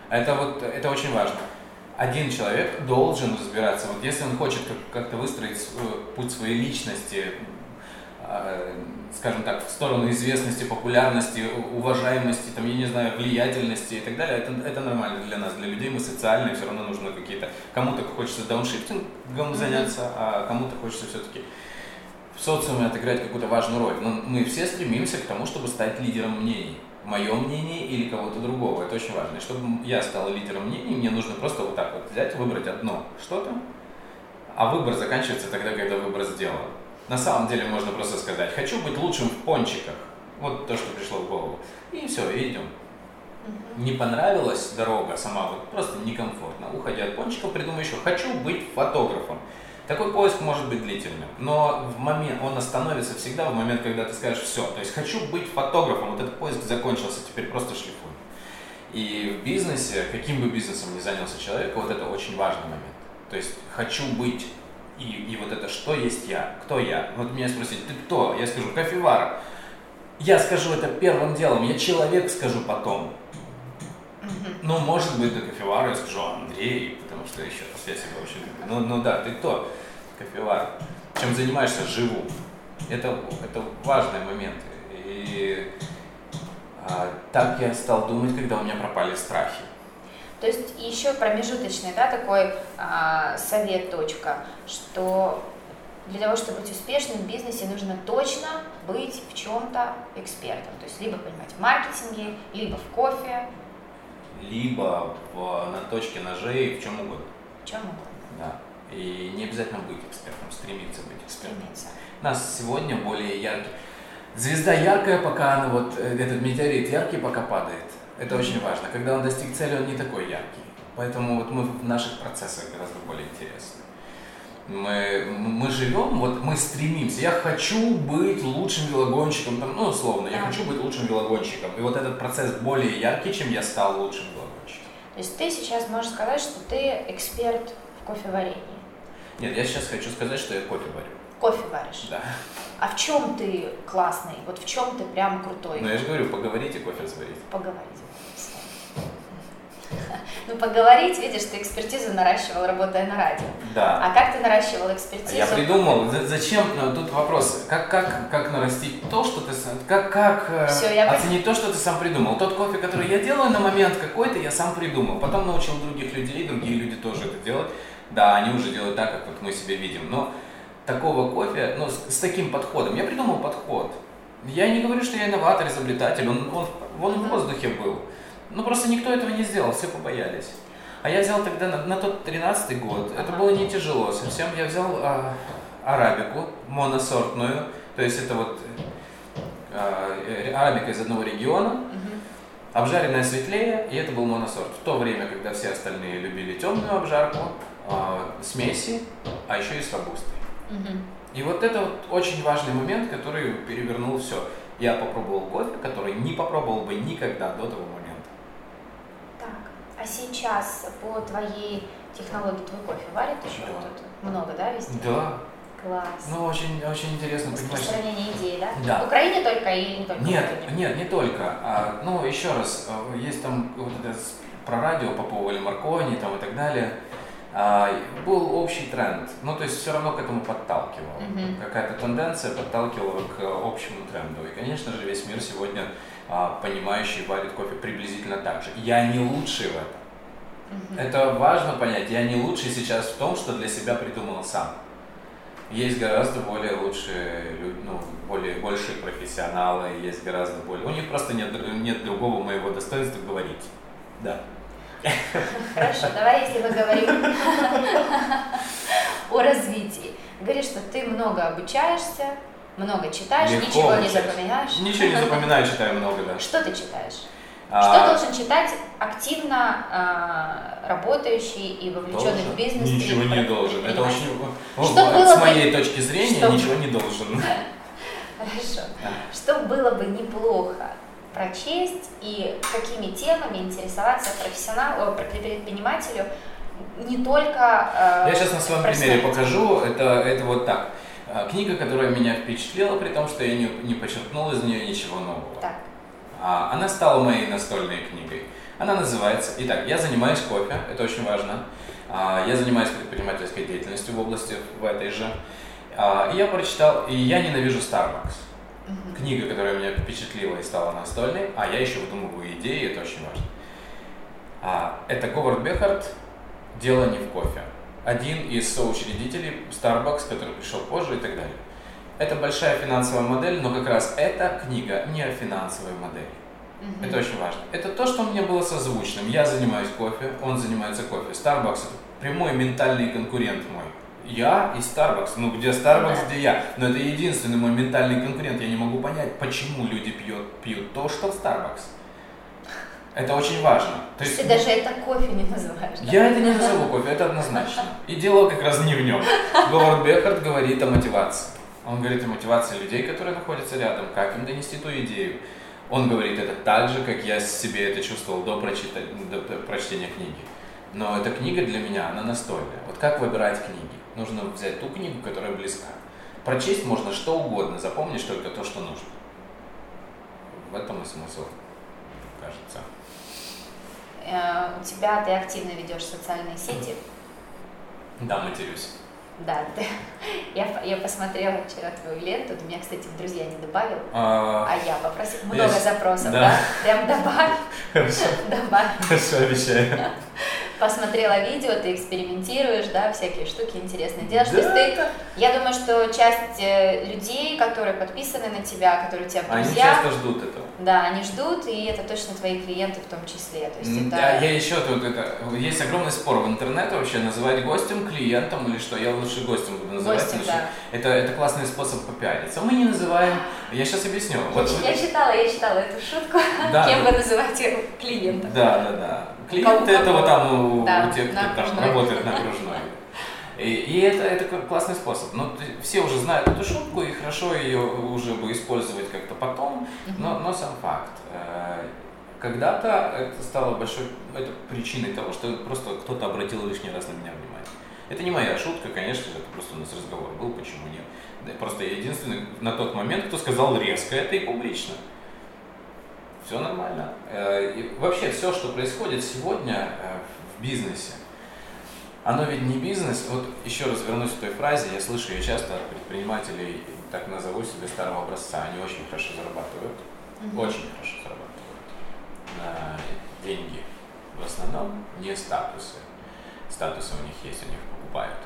Это вот, это очень важно. Один человек должен разбираться. Вот если он хочет как-то выстроить путь своей личности, Э, скажем так, в сторону известности, популярности, уважаемости, там, я не знаю, влиятельности и так далее, это, это нормально для нас, для людей, мы социальные, все равно нужно какие-то, кому-то хочется дауншифтингом заняться, а кому-то хочется все-таки в социуме отыграть какую-то важную роль. Но мы все стремимся к тому, чтобы стать лидером мнений. Мое мнение или кого-то другого. Это очень важно. И чтобы я стал лидером мнений, мне нужно просто вот так вот взять, выбрать одно что-то, а выбор заканчивается тогда, когда выбор сделан. На самом деле можно просто сказать, хочу быть лучшим в пончиках. Вот то, что пришло в голову. И все, и идем. Не понравилась дорога сама, вот просто некомфортно. Уходя от пончиков, придумай еще, хочу быть фотографом. Такой поиск может быть длительным, но в момент, он остановится всегда в момент, когда ты скажешь все. То есть хочу быть фотографом, вот этот поиск закончился, теперь просто шлифуй. И в бизнесе, каким бы бизнесом ни занялся человек, вот это очень важный момент. То есть хочу быть и, и вот это, что есть я, кто я. Вот меня спросить, ты кто? Я скажу, кофевар. Я скажу это первым делом, я человек скажу потом. Ну, может быть, до кофевара я скажу Андрей, что еще я себя очень люблю. Ну, ну да, ты кто? Кофевар. Чем занимаешься? Живу. Это, это важный момент. И а, так я стал думать, когда у меня пропали страхи.
То есть еще промежуточный, да, такой а, совет, точка, что для того, чтобы быть успешным в бизнесе, нужно точно быть в чем-то экспертом. То есть либо понимать в маркетинге, либо в кофе.
Либо в, на точке ножей, в чем угодно.
В чем угодно.
Да. И не обязательно быть экспертом, стремиться быть экспертом.
Стремиться.
У нас сегодня более яркий. Звезда яркая, пока она вот, э, этот метеорит яркий, пока падает. Это очень важно. Когда он достиг цели, он не такой яркий. Поэтому вот мы в наших процессах гораздо более интересны. Мы, мы живем, вот мы стремимся. Я хочу быть лучшим велогонщиком, там, ну, условно, я хочу быть лучшим велогонщиком. И вот этот процесс более яркий, чем я стал лучшим велогонщиком.
То есть ты сейчас можешь сказать, что ты эксперт в кофеварении?
Нет, я сейчас хочу сказать, что я кофе варю.
Кофе варишь?
Да.
А в чем ты классный? Вот в чем ты прям крутой?
Ну, я же говорю, поговорите, кофе сварить.
Поговорите. Ну, поговорить, видишь, ты экспертизу наращивал, работая на радио.
Да.
А как ты наращивал экспертизу?
Я придумал, зачем, ну, тут вопрос, как, как, как нарастить то, что ты, как, как э, Все, я оценить то, что ты сам придумал. Тот кофе, который я делаю на момент какой-то, я сам придумал. Потом научил других людей, другие люди тоже это делать. Да, они уже делают так, как вот мы себе видим. Но такого кофе, ну, с, с таким подходом, я придумал подход. Я не говорю, что я инноватор, изобретатель, он, он, он в воздухе был. Ну просто никто этого не сделал, все побоялись. А я взял тогда на, на тот 13 год, это было не тяжело совсем, я взял а, арабику моносортную, то есть это вот э, арабика из одного региона, обжаренная светлее, и это был моносорт. В то время, когда все остальные любили темную обжарку, э, смеси, а еще и с робустой. Угу. И вот это вот очень важный момент, который перевернул все. Я попробовал кофе, который не попробовал бы никогда до того момента.
А сейчас по твоей технологии твой кофе варит еще да. кто-то? Много, да, везде?
Да.
Класс.
Ну, очень, очень интересно.
Распространение идеи, да?
Да.
В Украине только или не только?
Нет, нет, не только. А, ну, еще раз, э, есть там вот это про радио попробовали Маркони там и так далее. А, был общий тренд. Ну, то есть все равно к этому подталкивало. Mm-hmm. Какая-то тенденция подталкивала к общему тренду. И, конечно же, весь мир сегодня а, понимающий варит кофе приблизительно так же. Я не лучший в этом. Это важно понять. Я не лучший сейчас в том, что для себя придумал сам. Есть гораздо более лучшие, ну, более большие профессионалы, есть гораздо более... У них просто нет, нет другого моего достоинства говорить. Да.
Хорошо, давай, если мы говорим о развитии. Говоришь, что ты много обучаешься, много читаешь, Легко ничего не запоминаешь.
Ничего не запоминаю, читаю много, да.
Что ты читаешь? А... Что должен читать активно а, работающий и вовлеченный должен? в бизнес?
Ничего не должен. Это очень... Что было с моей бы... точки зрения, что... ничего не должен.
Хорошо. Да. Что было бы неплохо прочесть и какими темами интересоваться профессионалу, предпринимателю, не только...
Э, Я сейчас на своем примере покажу. Это, это вот так. Э, книга, которая меня впечатлила, при том, что я не, не подчеркнул из нее ничего нового.
Так.
А, она стала моей настольной книгой. Она называется... Итак, я занимаюсь кофе, это очень важно. А, я занимаюсь предпринимательской деятельностью в области в этой же. А, и я прочитал, и я ненавижу Starbucks книга, которая меня впечатлила и стала настольной, а я еще выдумываю идеи, это очень важно. А, это Говард Бехард «Дело не в кофе». Один из соучредителей Starbucks, который пришел позже и так далее. Это большая финансовая модель, но как раз эта книга не о финансовой модели. Mm-hmm. Это очень важно. Это то, что мне было созвучным. Я занимаюсь кофе, он занимается кофе. Starbucks это прямой ментальный конкурент мой я и Starbucks. Ну, где Starbucks, где я. Но это единственный мой ментальный конкурент. Я не могу понять, почему люди пьют, пьют то, что в Starbucks. Это очень важно.
То есть, Ты даже это кофе не называешь. Да?
Я это не назову кофе, это однозначно. И дело как раз не в нем. Говард Бехард говорит о мотивации. Он говорит о мотивации людей, которые находятся рядом, как им донести ту идею. Он говорит это так же, как я себе это чувствовал до, прочита... до прочтения книги. Но эта книга для меня, она настольная. Вот как выбирать книги? Нужно взять ту книгу, которая близка. Прочесть можно что угодно, запомнишь только то, что нужно. В этом и смысл, кажется.
Э, у тебя ты активно ведешь социальные сети?
Да, матерюсь.
Да, ты, я, я посмотрела вчера твою ленту, ты меня, кстати, в друзья не добавил,
а,
а я попросила, много я... запросов, да. да? Прям добавь.
Хорошо.
Добавь.
Хорошо, обещаю
посмотрела видео, ты экспериментируешь, да, всякие штуки интересные делаешь. Да, ты, я думаю, что часть э, людей, которые подписаны на тебя, которые у тебя друзья,
они часто ждут этого.
Да, они ждут, и это точно твои клиенты в том числе. То есть
это... я еще тут это есть огромный спор в интернете вообще называть гостем клиентом или что я лучше гостем буду называть.
Гостем, да.
Это это классный способ попиариться. Мы не называем. Я сейчас объясню.
Я, вот, я читала, я читала эту шутку. Да, Кем да. вы называете клиентом?
Да, да, да. Клиенты это вот там у, да, у тех, кто там работает на окружной. И, и это, это классный способ. Но все уже знают эту шутку, и хорошо ее уже бы использовать как-то потом, но, но сам факт. Э, когда-то это стало большой это причиной того, что просто кто-то обратил лишний раз на меня внимание. Это не моя шутка, конечно же, это просто у нас разговор был, почему нет. Просто я единственный на тот момент, кто сказал резко это и публично все нормально. Э, и вообще все, что происходит сегодня э, в бизнесе, оно ведь не бизнес. Вот еще раз вернусь к той фразе, я слышу ее часто от предпринимателей, так назову себе старого образца, они очень хорошо зарабатывают, mm-hmm. очень хорошо зарабатывают на деньги. В основном не статусы. Статусы у них есть, у них покупают.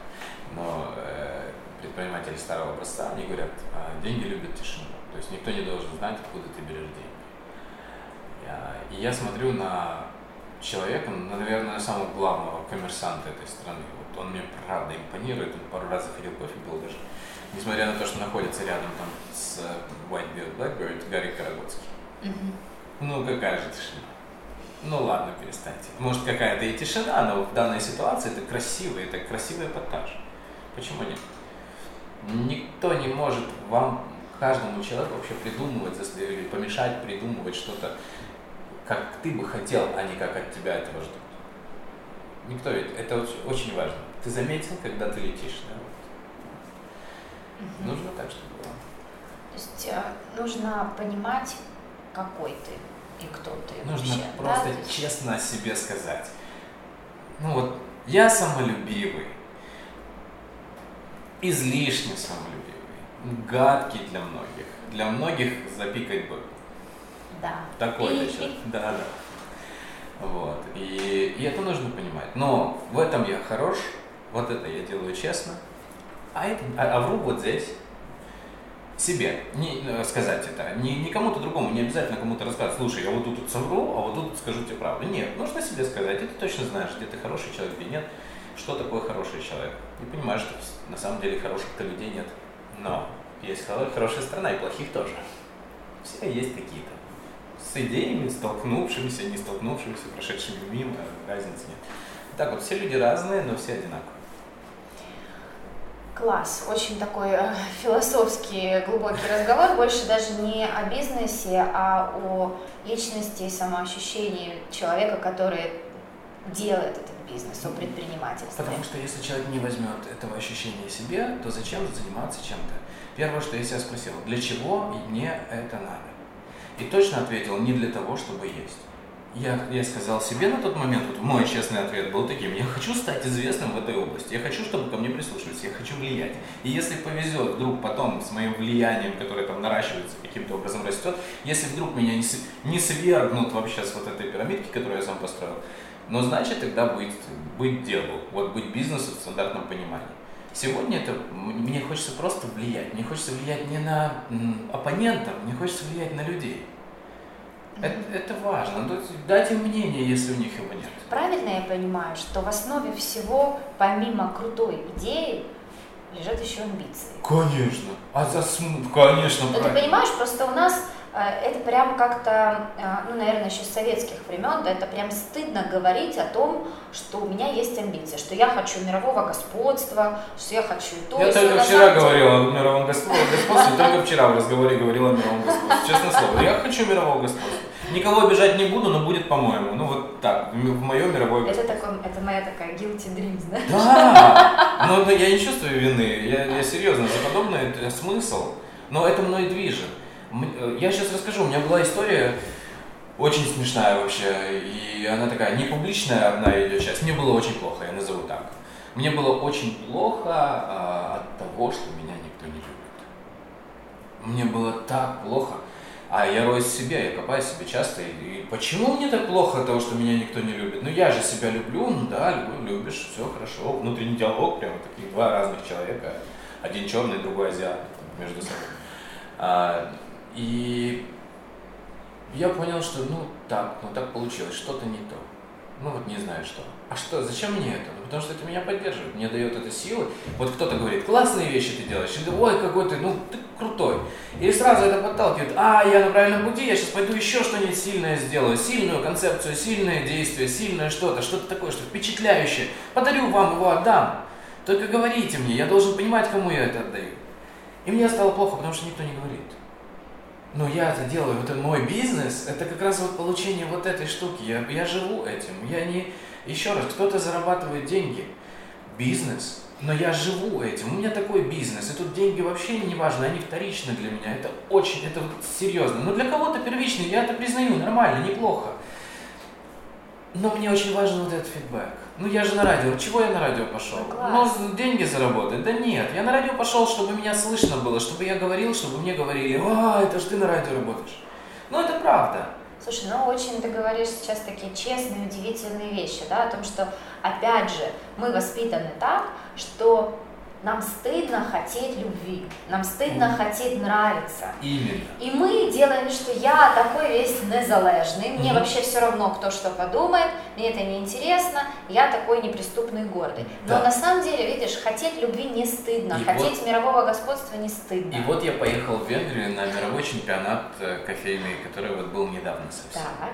Но э, предприниматели старого образца, они говорят, «А, деньги любят тишину. То есть никто не должен знать, откуда ты берешь деньги. И я смотрю на человеком, ну, наверное, самого главного коммерсанта этой страны. Вот он мне правда импонирует, он пару раз заходил кофе пил даже. Несмотря на то, что находится рядом там с э, Whitebeard Blackbird, Гарри Карагодский. Mm-hmm. Ну, какая же тишина. Ну ладно, перестаньте. Может какая-то и тишина, но в данной ситуации это красивый, это красивый эпатаж. Почему нет? Никто не может вам, каждому человеку вообще придумывать или помешать придумывать что-то, как ты бы хотел, а не как от тебя этого ждут. Никто ведь, это очень, очень важно. Ты заметил, когда ты летишь, да? Угу. Нужно так, чтобы было.
То есть э, нужно понимать, какой ты и кто ты
Нужно
вообще.
просто
да?
честно о себе сказать. Ну вот, я самолюбивый, излишне самолюбивый, гадкий для многих. Для многих запикать бы.
Да.
Такой и, человек. Да, да. Вот. И, и это нужно понимать. Но в этом я хорош, вот это я делаю честно, а, это, а, а вру вот здесь себе не э, сказать это, не, не кому-то другому, не обязательно кому-то рассказать, слушай, я вот тут совру, а вот тут скажу тебе правду. Нет, нужно себе сказать, и ты точно знаешь, где ты хороший человек, где нет, что такое хороший человек. И понимаешь, что на самом деле хороших-то людей нет. Но есть хорошая страна и плохих тоже. Все есть какие-то. С идеями, столкнувшимися, не столкнувшимися, прошедшими мимо, разницы нет. Так вот, все люди разные, но все одинаковые.
Класс, очень такой э, философский глубокий разговор, больше даже не о бизнесе, а о личности и самоощущении человека, который делает этот бизнес, о предпринимательстве.
Потому что если человек не возьмет этого ощущения себе, то зачем заниматься чем-то? Первое, что я себя спросил, для чего мне это надо? И точно ответил, не для того, чтобы есть. Я, я сказал себе на тот момент, вот мой честный ответ был таким, я хочу стать известным в этой области, я хочу, чтобы ко мне прислушивались, я хочу влиять. И если повезет вдруг потом с моим влиянием, которое там наращивается, каким-то образом растет, если вдруг меня не, не свергнут вообще с вот этой пирамидки, которую я сам построил, но значит тогда быть, быть делу, вот быть бизнесом в стандартном понимании. Сегодня это мне хочется просто влиять, мне хочется влиять не на оппонентов, мне хочется влиять на людей. Это, это важно. Ну, дайте мнение, если у них его нет.
Правильно я понимаю, что в основе всего, помимо крутой идеи, лежат еще амбиции?
Конечно. А за конечно.
Но ты понимаешь, просто у нас это прям как-то, э, ну, наверное, еще с советских времен, да, это прям стыдно говорить о том, что у меня есть амбиции, что я хочу мирового господства, что я хочу то.
Я только вчера говорил о мировом господстве, только вчера в разговоре говорил о мировом господстве, честное слово. Я хочу мирового господства. Никого обижать не буду, но будет по-моему. Ну вот так, в мое мировое
господство. Это, такой, это моя такая guilty dreams, да?
Да, но, но я не чувствую вины, я, я серьезно, за подобное это смысл, но это мной движет. Э, я сейчас расскажу, у меня была история очень смешная вообще, и она такая не публичная, одна ее часть. Мне было очень плохо, я назову так. Мне было очень плохо а, от того, что меня никто не любит. Мне было так плохо. А я роюсь в себе, я копаю себе часто. И, и почему мне так плохо от того, что меня никто не любит? Ну я же себя люблю, ну да, люблю, любишь, все хорошо. Внутренний диалог, прямо такие два разных человека. Один черный, другой азиат между собой. И я понял, что ну так, ну так получилось, что-то не то. Ну вот не знаю что. А что, зачем мне это? Ну потому что это меня поддерживает, мне дает это силы. Вот кто-то говорит, классные вещи ты делаешь, или ой, какой ты, ну ты крутой. И сразу это подталкивает, а, я на правильном пути, я сейчас пойду еще что-нибудь сильное сделаю, сильную концепцию, сильное действие, сильное что-то, что-то такое, что впечатляющее. Подарю вам его, отдам. Только говорите мне, я должен понимать, кому я это отдаю. И мне стало плохо, потому что никто не говорит но я это делаю, это мой бизнес, это как раз вот получение вот этой штуки. Я, я живу этим. Я не... Еще раз, кто-то зарабатывает деньги. Бизнес. Но я живу этим. У меня такой бизнес. И тут деньги вообще не важны, они вторичны для меня. Это очень, это вот серьезно. Но для кого-то первичный, я это признаю, нормально, неплохо. Но мне очень важен вот этот фидбэк. Ну я же на радио. Чего я на радио пошел? Ну, ну деньги заработать. Да нет, я на радио пошел, чтобы меня слышно было, чтобы я говорил, чтобы мне говорили, а, это ж ты на радио работаешь. Ну это правда.
Слушай, ну очень ты говоришь сейчас такие честные, удивительные вещи, да, о том, что, опять же, мы воспитаны так, что нам стыдно хотеть любви, нам стыдно mm. хотеть нравиться.
Именно.
И мы делаем, что я такой весь незалежный, мне mm. вообще все равно, кто что подумает, мне это не интересно, я такой неприступный гордый. Но да. на самом деле, видишь, хотеть любви не стыдно, и хотеть вот, мирового господства не стыдно.
И вот я поехал в Венгрию на мировой чемпионат э, кофейный, который вот был недавно совсем.
Так.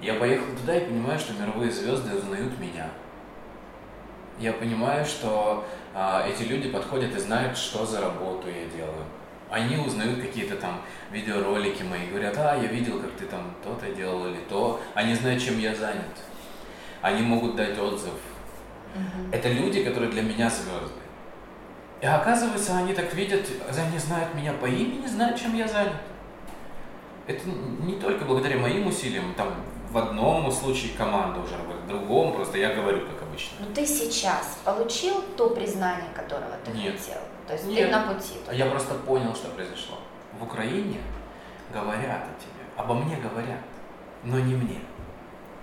Я поехал туда и понимаю, что мировые звезды узнают меня. Я понимаю, что а, эти люди подходят и знают, что за работу я делаю. Они узнают какие-то там видеоролики мои, говорят, а, я видел, как ты там то-то делал или то. Они знают, чем я занят. Они могут дать отзыв. Угу. Это люди, которые для меня звезды. И оказывается, они так видят, они знают меня по имени, знают, чем я занят. Это не только благодаря моим усилиям, там в одном случае команда уже работает, в другом просто я говорю, как обычно.
Но ты сейчас получил то признание, которого ты
Нет.
хотел? То есть
Нет.
ты на пути?
Туда. Я просто понял, что произошло. В Украине говорят о тебе, обо мне говорят, но не мне.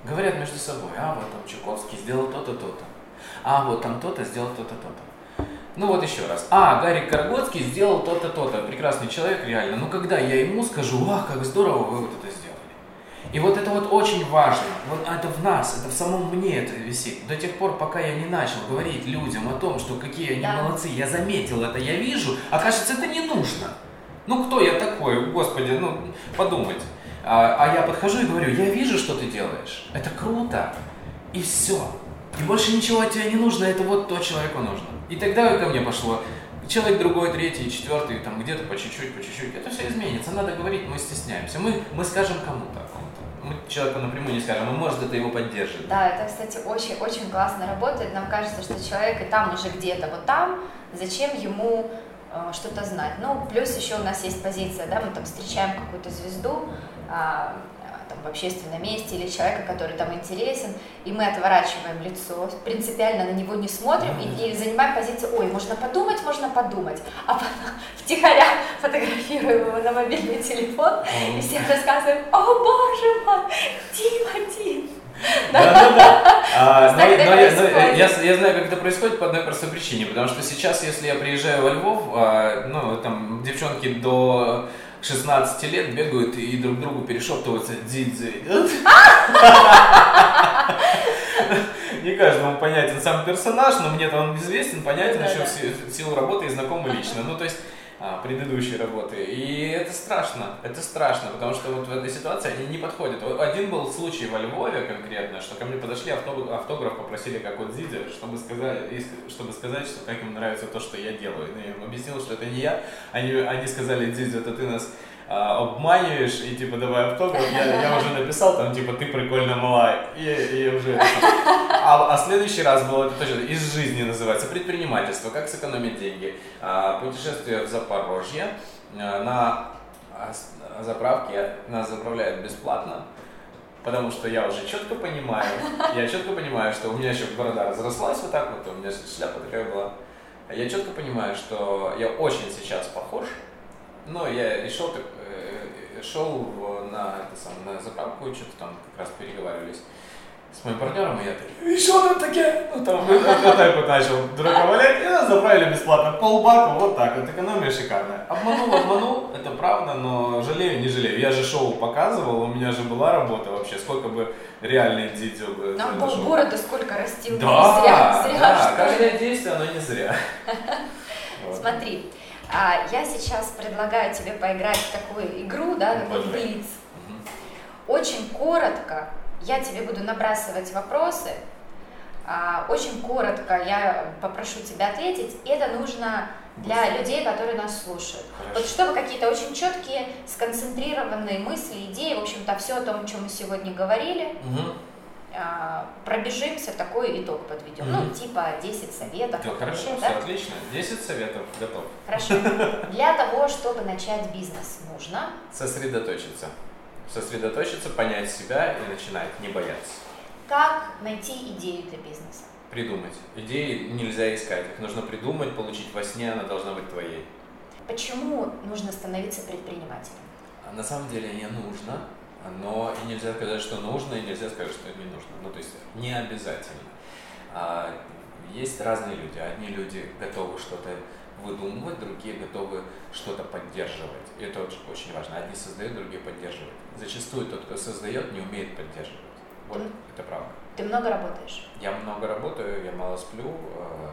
Говорят между собой, а вот там Чуковский сделал то-то, то-то, а вот там то-то сделал то-то, то-то. Ну вот еще раз. А, Гарик Каргоцкий сделал то-то, то-то. Прекрасный человек, реально. Но когда я ему скажу, ах, как здорово вы вот это сделали. И вот это вот очень важно. Вот это в нас, это в самом мне это висит. До тех пор, пока я не начал говорить людям о том, что какие они да. молодцы, я заметил это, я вижу, а кажется, это не нужно. Ну кто я такой, господи, ну подумать. А, а я подхожу и говорю, я вижу, что ты делаешь. Это круто. И все. И больше ничего от тебя не нужно, это вот то человеку нужно. И тогда ко мне пошло, человек другой, третий, четвертый, там где-то по чуть-чуть, по чуть-чуть. Это все изменится. Надо говорить, мы стесняемся. Мы, мы скажем кому-то мы человеку напрямую не скажем, а может это его поддержит.
Да, это, кстати, очень-очень классно работает. Нам кажется, что человек и там уже где-то вот там, зачем ему э, что-то знать. Ну, плюс еще у нас есть позиция, да, мы там встречаем какую-то звезду, э, в общественном месте или человека, который там интересен, и мы отворачиваем лицо, принципиально на него не смотрим и, и занимаем позицию, ой, можно подумать, можно подумать, а потом втихаря фотографируем его на мобильный телефон и всем рассказываем, о боже мой, Дима, Дим,
да, да, да. А, но, но, я, но я, я знаю, как это происходит по одной простой причине, потому что сейчас, если я приезжаю во Львов, а, ну, там девчонки до 16 лет бегают и друг другу перешептываются «Дидзи идет». Не каждому понятен сам персонаж, но мне-то он известен, понятен еще в силу работы и знакомый лично. Ну, то есть предыдущей работы. И это страшно, это страшно, потому что вот в этой ситуации они не подходят. Один был случай во Львове конкретно, что ко мне подошли, автограф, попросили, как вот Зидзе, чтобы сказать, чтобы сказать, что как им нравится то, что я делаю. И я им объяснил, что это не я. Они, они сказали, Зидзе, это ты нас а, обманиваешь и типа давай автограф, я, я уже написал там типа ты прикольно мала и, и уже а, а следующий раз было это точно из жизни называется предпринимательство, как сэкономить деньги, а, путешествие в Запорожье а, на заправке нас заправляют бесплатно, потому что я уже четко понимаю, я четко понимаю, что у меня еще борода разрослась вот так вот, у меня шляпа такая была, я четко понимаю, что я очень сейчас похож, но я шел так, шел на, это сам, на заправку и что-то там как раз переговаривались с моим партнером, и я такой, и что там такие? Ну, там, вот, вот так вот начал дурака валять, и нас заправили бесплатно, полбака, вот так, вот экономия шикарная. Обманул, обманул, это правда, но жалею, не жалею. Я же шоу показывал, у меня же была работа вообще, сколько бы реальные видео бы
Нам полгорода сколько растил,
да, не зря, зря да, каждое действие, оно не зря.
Смотри, а я сейчас предлагаю тебе поиграть в такую игру, да, как Блиц. Очень коротко я тебе буду набрасывать вопросы. А, очень коротко я попрошу тебя ответить. Это нужно для людей, которые нас слушают. Хорошо. Вот чтобы какие-то очень четкие, сконцентрированные мысли, идеи, в общем-то, все о том, о чем мы сегодня говорили. Угу пробежимся, такой итог подведем. Mm-hmm. Ну, типа 10 советов.
Да, хорошо, вообще, все да? отлично. 10 советов, готов.
Хорошо. Для того, чтобы начать бизнес, нужно...
Сосредоточиться. Сосредоточиться, понять себя и начинать, не бояться.
Как найти идею для бизнеса?
Придумать. Идеи нельзя искать, их нужно придумать, получить во сне, она должна быть твоей.
Почему нужно становиться предпринимателем?
А на самом деле не нужно, но и нельзя сказать, что нужно, и нельзя сказать, что не нужно. Ну, то есть не обязательно. А, есть разные люди. Одни люди готовы что-то выдумывать, другие готовы что-то поддерживать. И это очень, важно. Одни создают, другие поддерживают. Зачастую тот, кто создает, не умеет поддерживать. Вот ты, это правда.
Ты много работаешь?
Я много работаю, я мало сплю, э,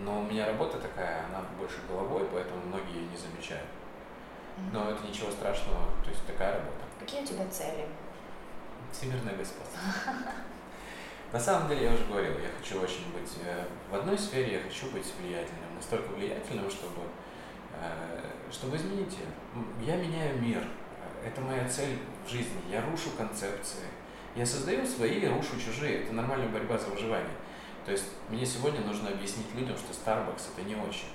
но у меня работа такая, она больше головой, поэтому многие ее не замечают. Но это ничего страшного, то есть такая работа.
Какие у тебя цели?
Всемирное господство. На самом деле, я уже говорил, я хочу очень быть э, в одной сфере, я хочу быть влиятельным, настолько влиятельным, чтобы, э, чтобы изменить ее. Я меняю мир. Это моя цель в жизни. Я рушу концепции. Я создаю свои, рушу чужие. Это нормальная борьба за выживание. То есть мне сегодня нужно объяснить людям, что Starbucks это не очень.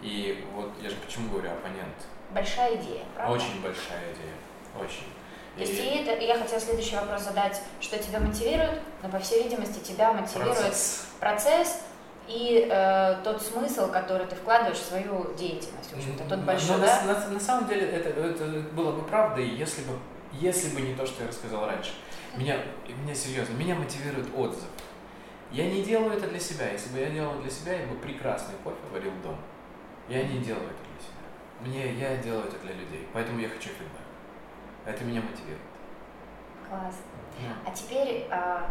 И вот я же почему говорю оппонент.
Большая идея, правда?
Очень большая идея. Очень.
То есть и это, я хотела следующий вопрос задать, что тебя мотивирует, но по всей видимости тебя мотивирует процесс, процесс и э, тот смысл, который ты вкладываешь в свою деятельность, в общем-то, тот большой,
но
да?
На, на, на самом деле это, это было бы правдой, если бы, если бы не то, что я рассказал раньше. Меня, меня серьезно, меня мотивирует отзыв. Я не делаю это для себя. Если бы я делал для себя, я бы прекрасный кофе варил дома. Я не делаю это для себя. Мне, я делаю это для людей. Поэтому я хочу фидбэк. Это меня мотивирует.
Класс. Да. А теперь а,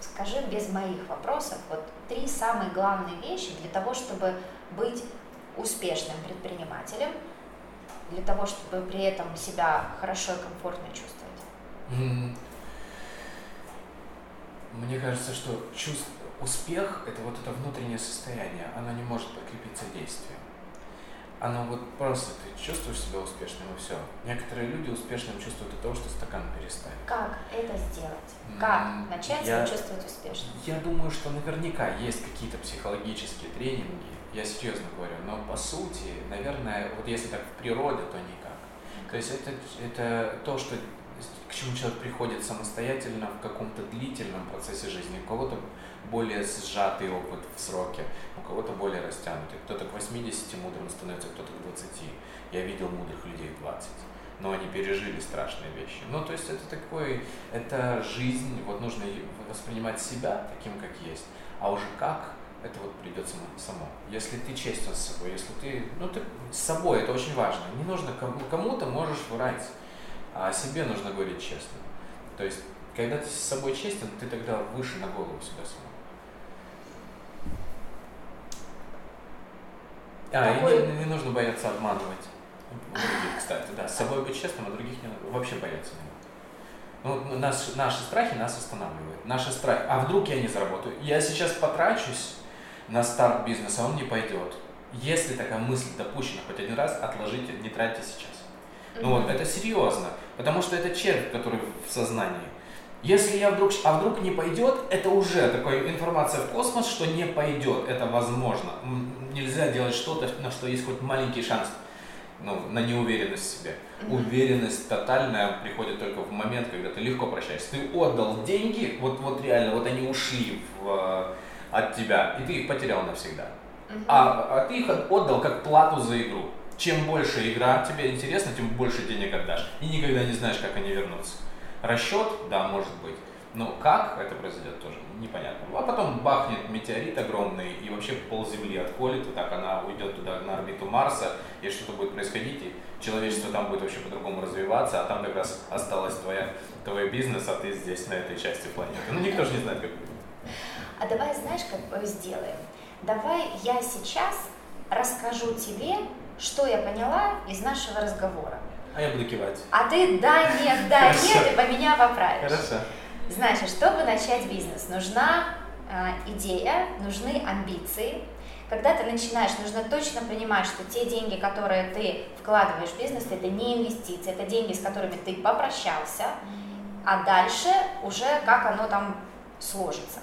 скажи без моих вопросов вот три самые главные вещи для того, чтобы быть успешным предпринимателем, для того, чтобы при этом себя хорошо и комфортно чувствовать.
Мне кажется, что чувств, успех – это вот это внутреннее состояние, оно не может подкрепиться действием оно вот просто ты чувствуешь себя успешным и все. Некоторые люди успешным чувствуют от того, что стакан переставить.
Как это сделать? Как начать я, себя чувствовать успешным?
Я думаю, что наверняка есть какие-то психологические тренинги, я серьезно говорю, но по сути, наверное, вот если так в природе, то никак. То есть это, это то, что к чему человек приходит самостоятельно в каком-то длительном процессе жизни. У кого-то более сжатый опыт в сроке, у кого-то более растянутый. Кто-то к 80 мудрым становится, кто-то к 20. Я видел мудрых людей в 20 но они пережили страшные вещи. Ну, то есть это такой, это жизнь, вот нужно воспринимать себя таким, как есть, а уже как, это вот придет само. само. Если ты честен с собой, если ты, ну, ты с собой, это очень важно. Не нужно кому, кому-то можешь врать, а себе нужно говорить честно. То есть, когда ты с собой честен, ты тогда выше на голову себя самого. А, Какой... и не, не нужно бояться обманывать других, кстати, да. С собой быть честным, а других не надо. Вообще бояться не надо. Ну, нас, наши страхи нас останавливают. Наши страхи. А вдруг я не заработаю? Я сейчас потрачусь на старт бизнеса, он не пойдет. Если такая мысль допущена хоть один раз, отложите, не тратьте сейчас. Ну вот, это серьезно, потому что это червь, который в сознании. Если я вдруг, а вдруг не пойдет, это уже такая информация в космос, что не пойдет, это возможно. Нельзя делать что-то, на что есть хоть маленький шанс ну, на неуверенность в себе. Mm-hmm. Уверенность тотальная приходит только в момент, когда ты легко прощаешься. Ты отдал деньги, вот, вот реально, вот они ушли в, э, от тебя, и ты их потерял навсегда. Mm-hmm. А, а ты их отдал как плату за игру. Чем больше игра тебе интересна, тем больше денег отдашь. И никогда не знаешь, как они вернутся. Расчет, да, может быть. Но как это произойдет, тоже непонятно. А потом бахнет метеорит огромный, и вообще пол Земли отколет, и так она уйдет туда на орбиту Марса, и что-то будет происходить, и человечество там будет вообще по-другому развиваться, а там как раз осталась твоя, твой бизнес, а ты здесь, на этой части планеты. Ну, никто же не знает, как будет.
А давай, знаешь, как сделаем? Давай я сейчас расскажу тебе, что я поняла из нашего разговора.
А я буду кивать.
А ты да, нет, да, нет, и поменяй поправишь.
Хорошо.
Значит, чтобы начать бизнес, нужна э, идея, нужны амбиции. Когда ты начинаешь, нужно точно понимать, что те деньги, которые ты вкладываешь в бизнес, это не инвестиции, это деньги, с которыми ты попрощался, а дальше уже как оно там сложится.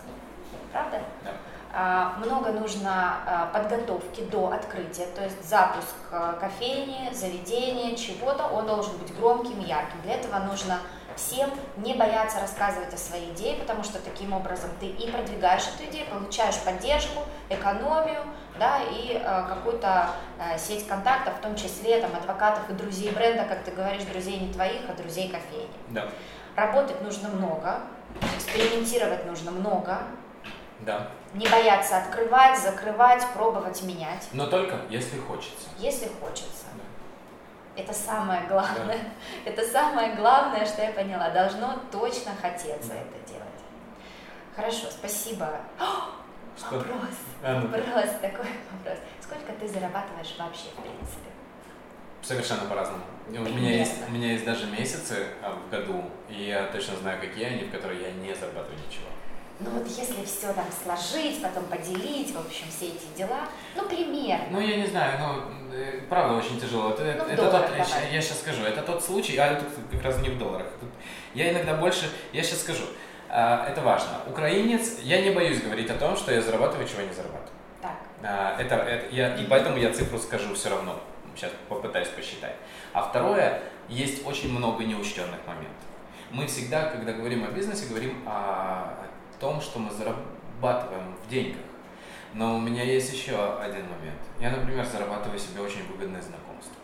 Правда?
Да.
А, много нужно а, подготовки до открытия, то есть запуск а, кофейни, заведения, чего-то, он должен быть громким, ярким. Для этого нужно всем не бояться рассказывать о своей идее, потому что таким образом ты и продвигаешь эту идею, получаешь поддержку, экономию, да, и э, какую-то э, сеть контактов, в том числе там, адвокатов и друзей бренда, как ты говоришь, друзей не твоих, а друзей кофейни.
Да.
Работать нужно много, экспериментировать нужно много.
Да.
Не бояться открывать, закрывать, пробовать, менять.
Но только если хочется.
Если хочется. Это самое главное. Да. Это самое главное, что я поняла. Должно точно хотеться да. это делать. Хорошо, спасибо. Что? Вопрос. А, ну. Вопрос, такой вопрос. Сколько ты зарабатываешь вообще, в принципе?
Совершенно по-разному. У меня, есть, у меня есть даже месяцы а, в году, и я точно знаю, какие они, в которые я не зарабатываю ничего.
Ну вот если все там сложить, потом поделить, в общем, все эти дела, ну примерно.
Ну я не знаю, ну э, правда очень тяжело. Это, ну, это тот, давай. я сейчас скажу, это тот случай, а это как раз не в долларах. Я иногда больше, я сейчас скажу, а, это важно. Украинец, я не боюсь говорить о том, что я зарабатываю, чего я не зарабатываю.
Так.
А, это, это я, и поэтому я цифру скажу все равно. Сейчас попытаюсь посчитать. А второе, есть очень много неучтенных моментов. Мы всегда, когда говорим о бизнесе, говорим о том, что мы зарабатываем в деньгах. Но у меня есть еще один момент. Я, например, зарабатываю себе очень выгодное знакомство.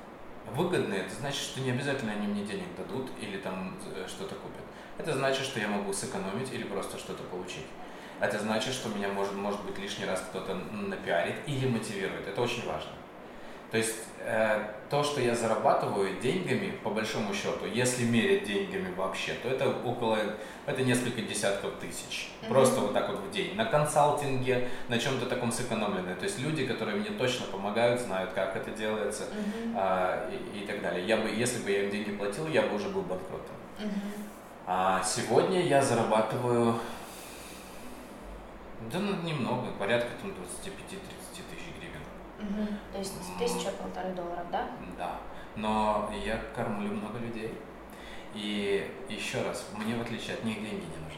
Выгодные, это значит, что не обязательно они мне денег дадут или там э, что-то купят. Это значит, что я могу сэкономить или просто что-то получить. Это значит, что меня может, может быть лишний раз кто-то напиарит или мотивирует. Это очень важно. То есть э, то, что я зарабатываю деньгами, по большому счету, если мерить деньгами вообще, то это около, это несколько десятков тысяч. Mm-hmm. Просто вот так вот в день. На консалтинге, на чем-то таком сэкономленное. То есть люди, которые мне точно помогают, знают, как это делается mm-hmm. э, и, и так далее. Я бы, если бы я им деньги платил, я бы уже был банкротом. Mm-hmm. А сегодня я зарабатываю, да ну, немного, порядка там 25-30 тысяч гривен.
Угу. То есть тысяча полторы долларов, да?
Да. Но я кормлю много людей. И еще раз, мне в отличие от них деньги не нужны.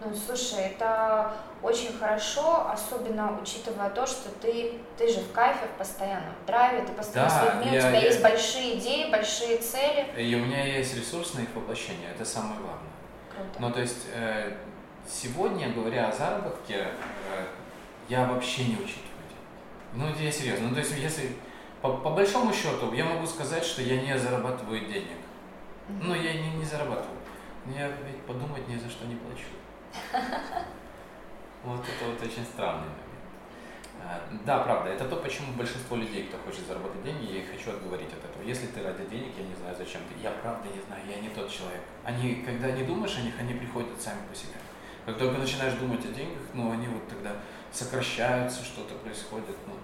Ну, слушай, это очень хорошо, особенно учитывая то, что ты, ты же в кайфе, в постоянном драйве, ты постоянно да, с людьми, я, у тебя я, есть большие идеи, большие цели.
И у меня есть ресурс на их воплощение, это самое главное.
Круто.
Ну, то есть, э, сегодня, говоря о заработке, э, я вообще не учитываю Ну, я серьезно, ну, то есть, если по, по большому счету, я могу сказать, что я не зарабатываю денег. Mm-hmm. Ну, я не, не зарабатываю. Я ведь подумать ни за что не плачу. Вот это вот очень странный момент. А, да, правда, это то, почему большинство людей, кто хочет заработать деньги, я их хочу отговорить от этого. Если ты ради денег, я не знаю, зачем ты. Я правда не знаю, я не тот человек. Они, когда не думаешь о них, они приходят сами по себе. Как только начинаешь думать о деньгах, ну, они вот тогда сокращаются, что-то происходит, ну,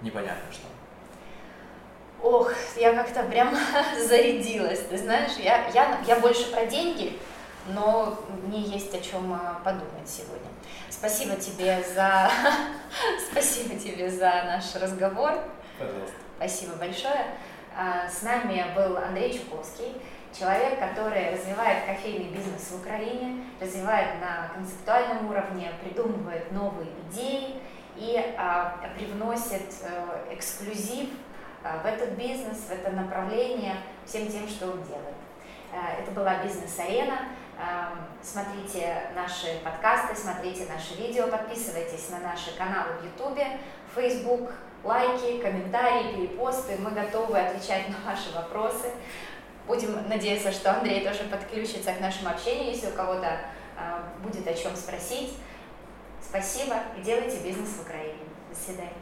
непонятно что.
Ох, я как-то прям зарядилась, ты знаешь, я, я, я больше про деньги, но мне есть о чем а, подумать сегодня. Спасибо тебе за спасибо тебе за наш разговор.
Пожалуйста.
Спасибо большое. А, с нами был Андрей Чуковский, человек, который развивает кофейный бизнес в Украине, развивает на концептуальном уровне, придумывает новые идеи и а, привносит э, эксклюзив в этот бизнес, в это направление всем тем, что он делает. Э, это была бизнес-арена. Смотрите наши подкасты, смотрите наши видео, подписывайтесь на наши каналы в YouTube, Facebook, лайки, комментарии, перепосты. Мы готовы отвечать на ваши вопросы. Будем надеяться, что Андрей тоже подключится к нашему общению, если у кого-то будет о чем спросить. Спасибо и делайте бизнес в Украине. До свидания.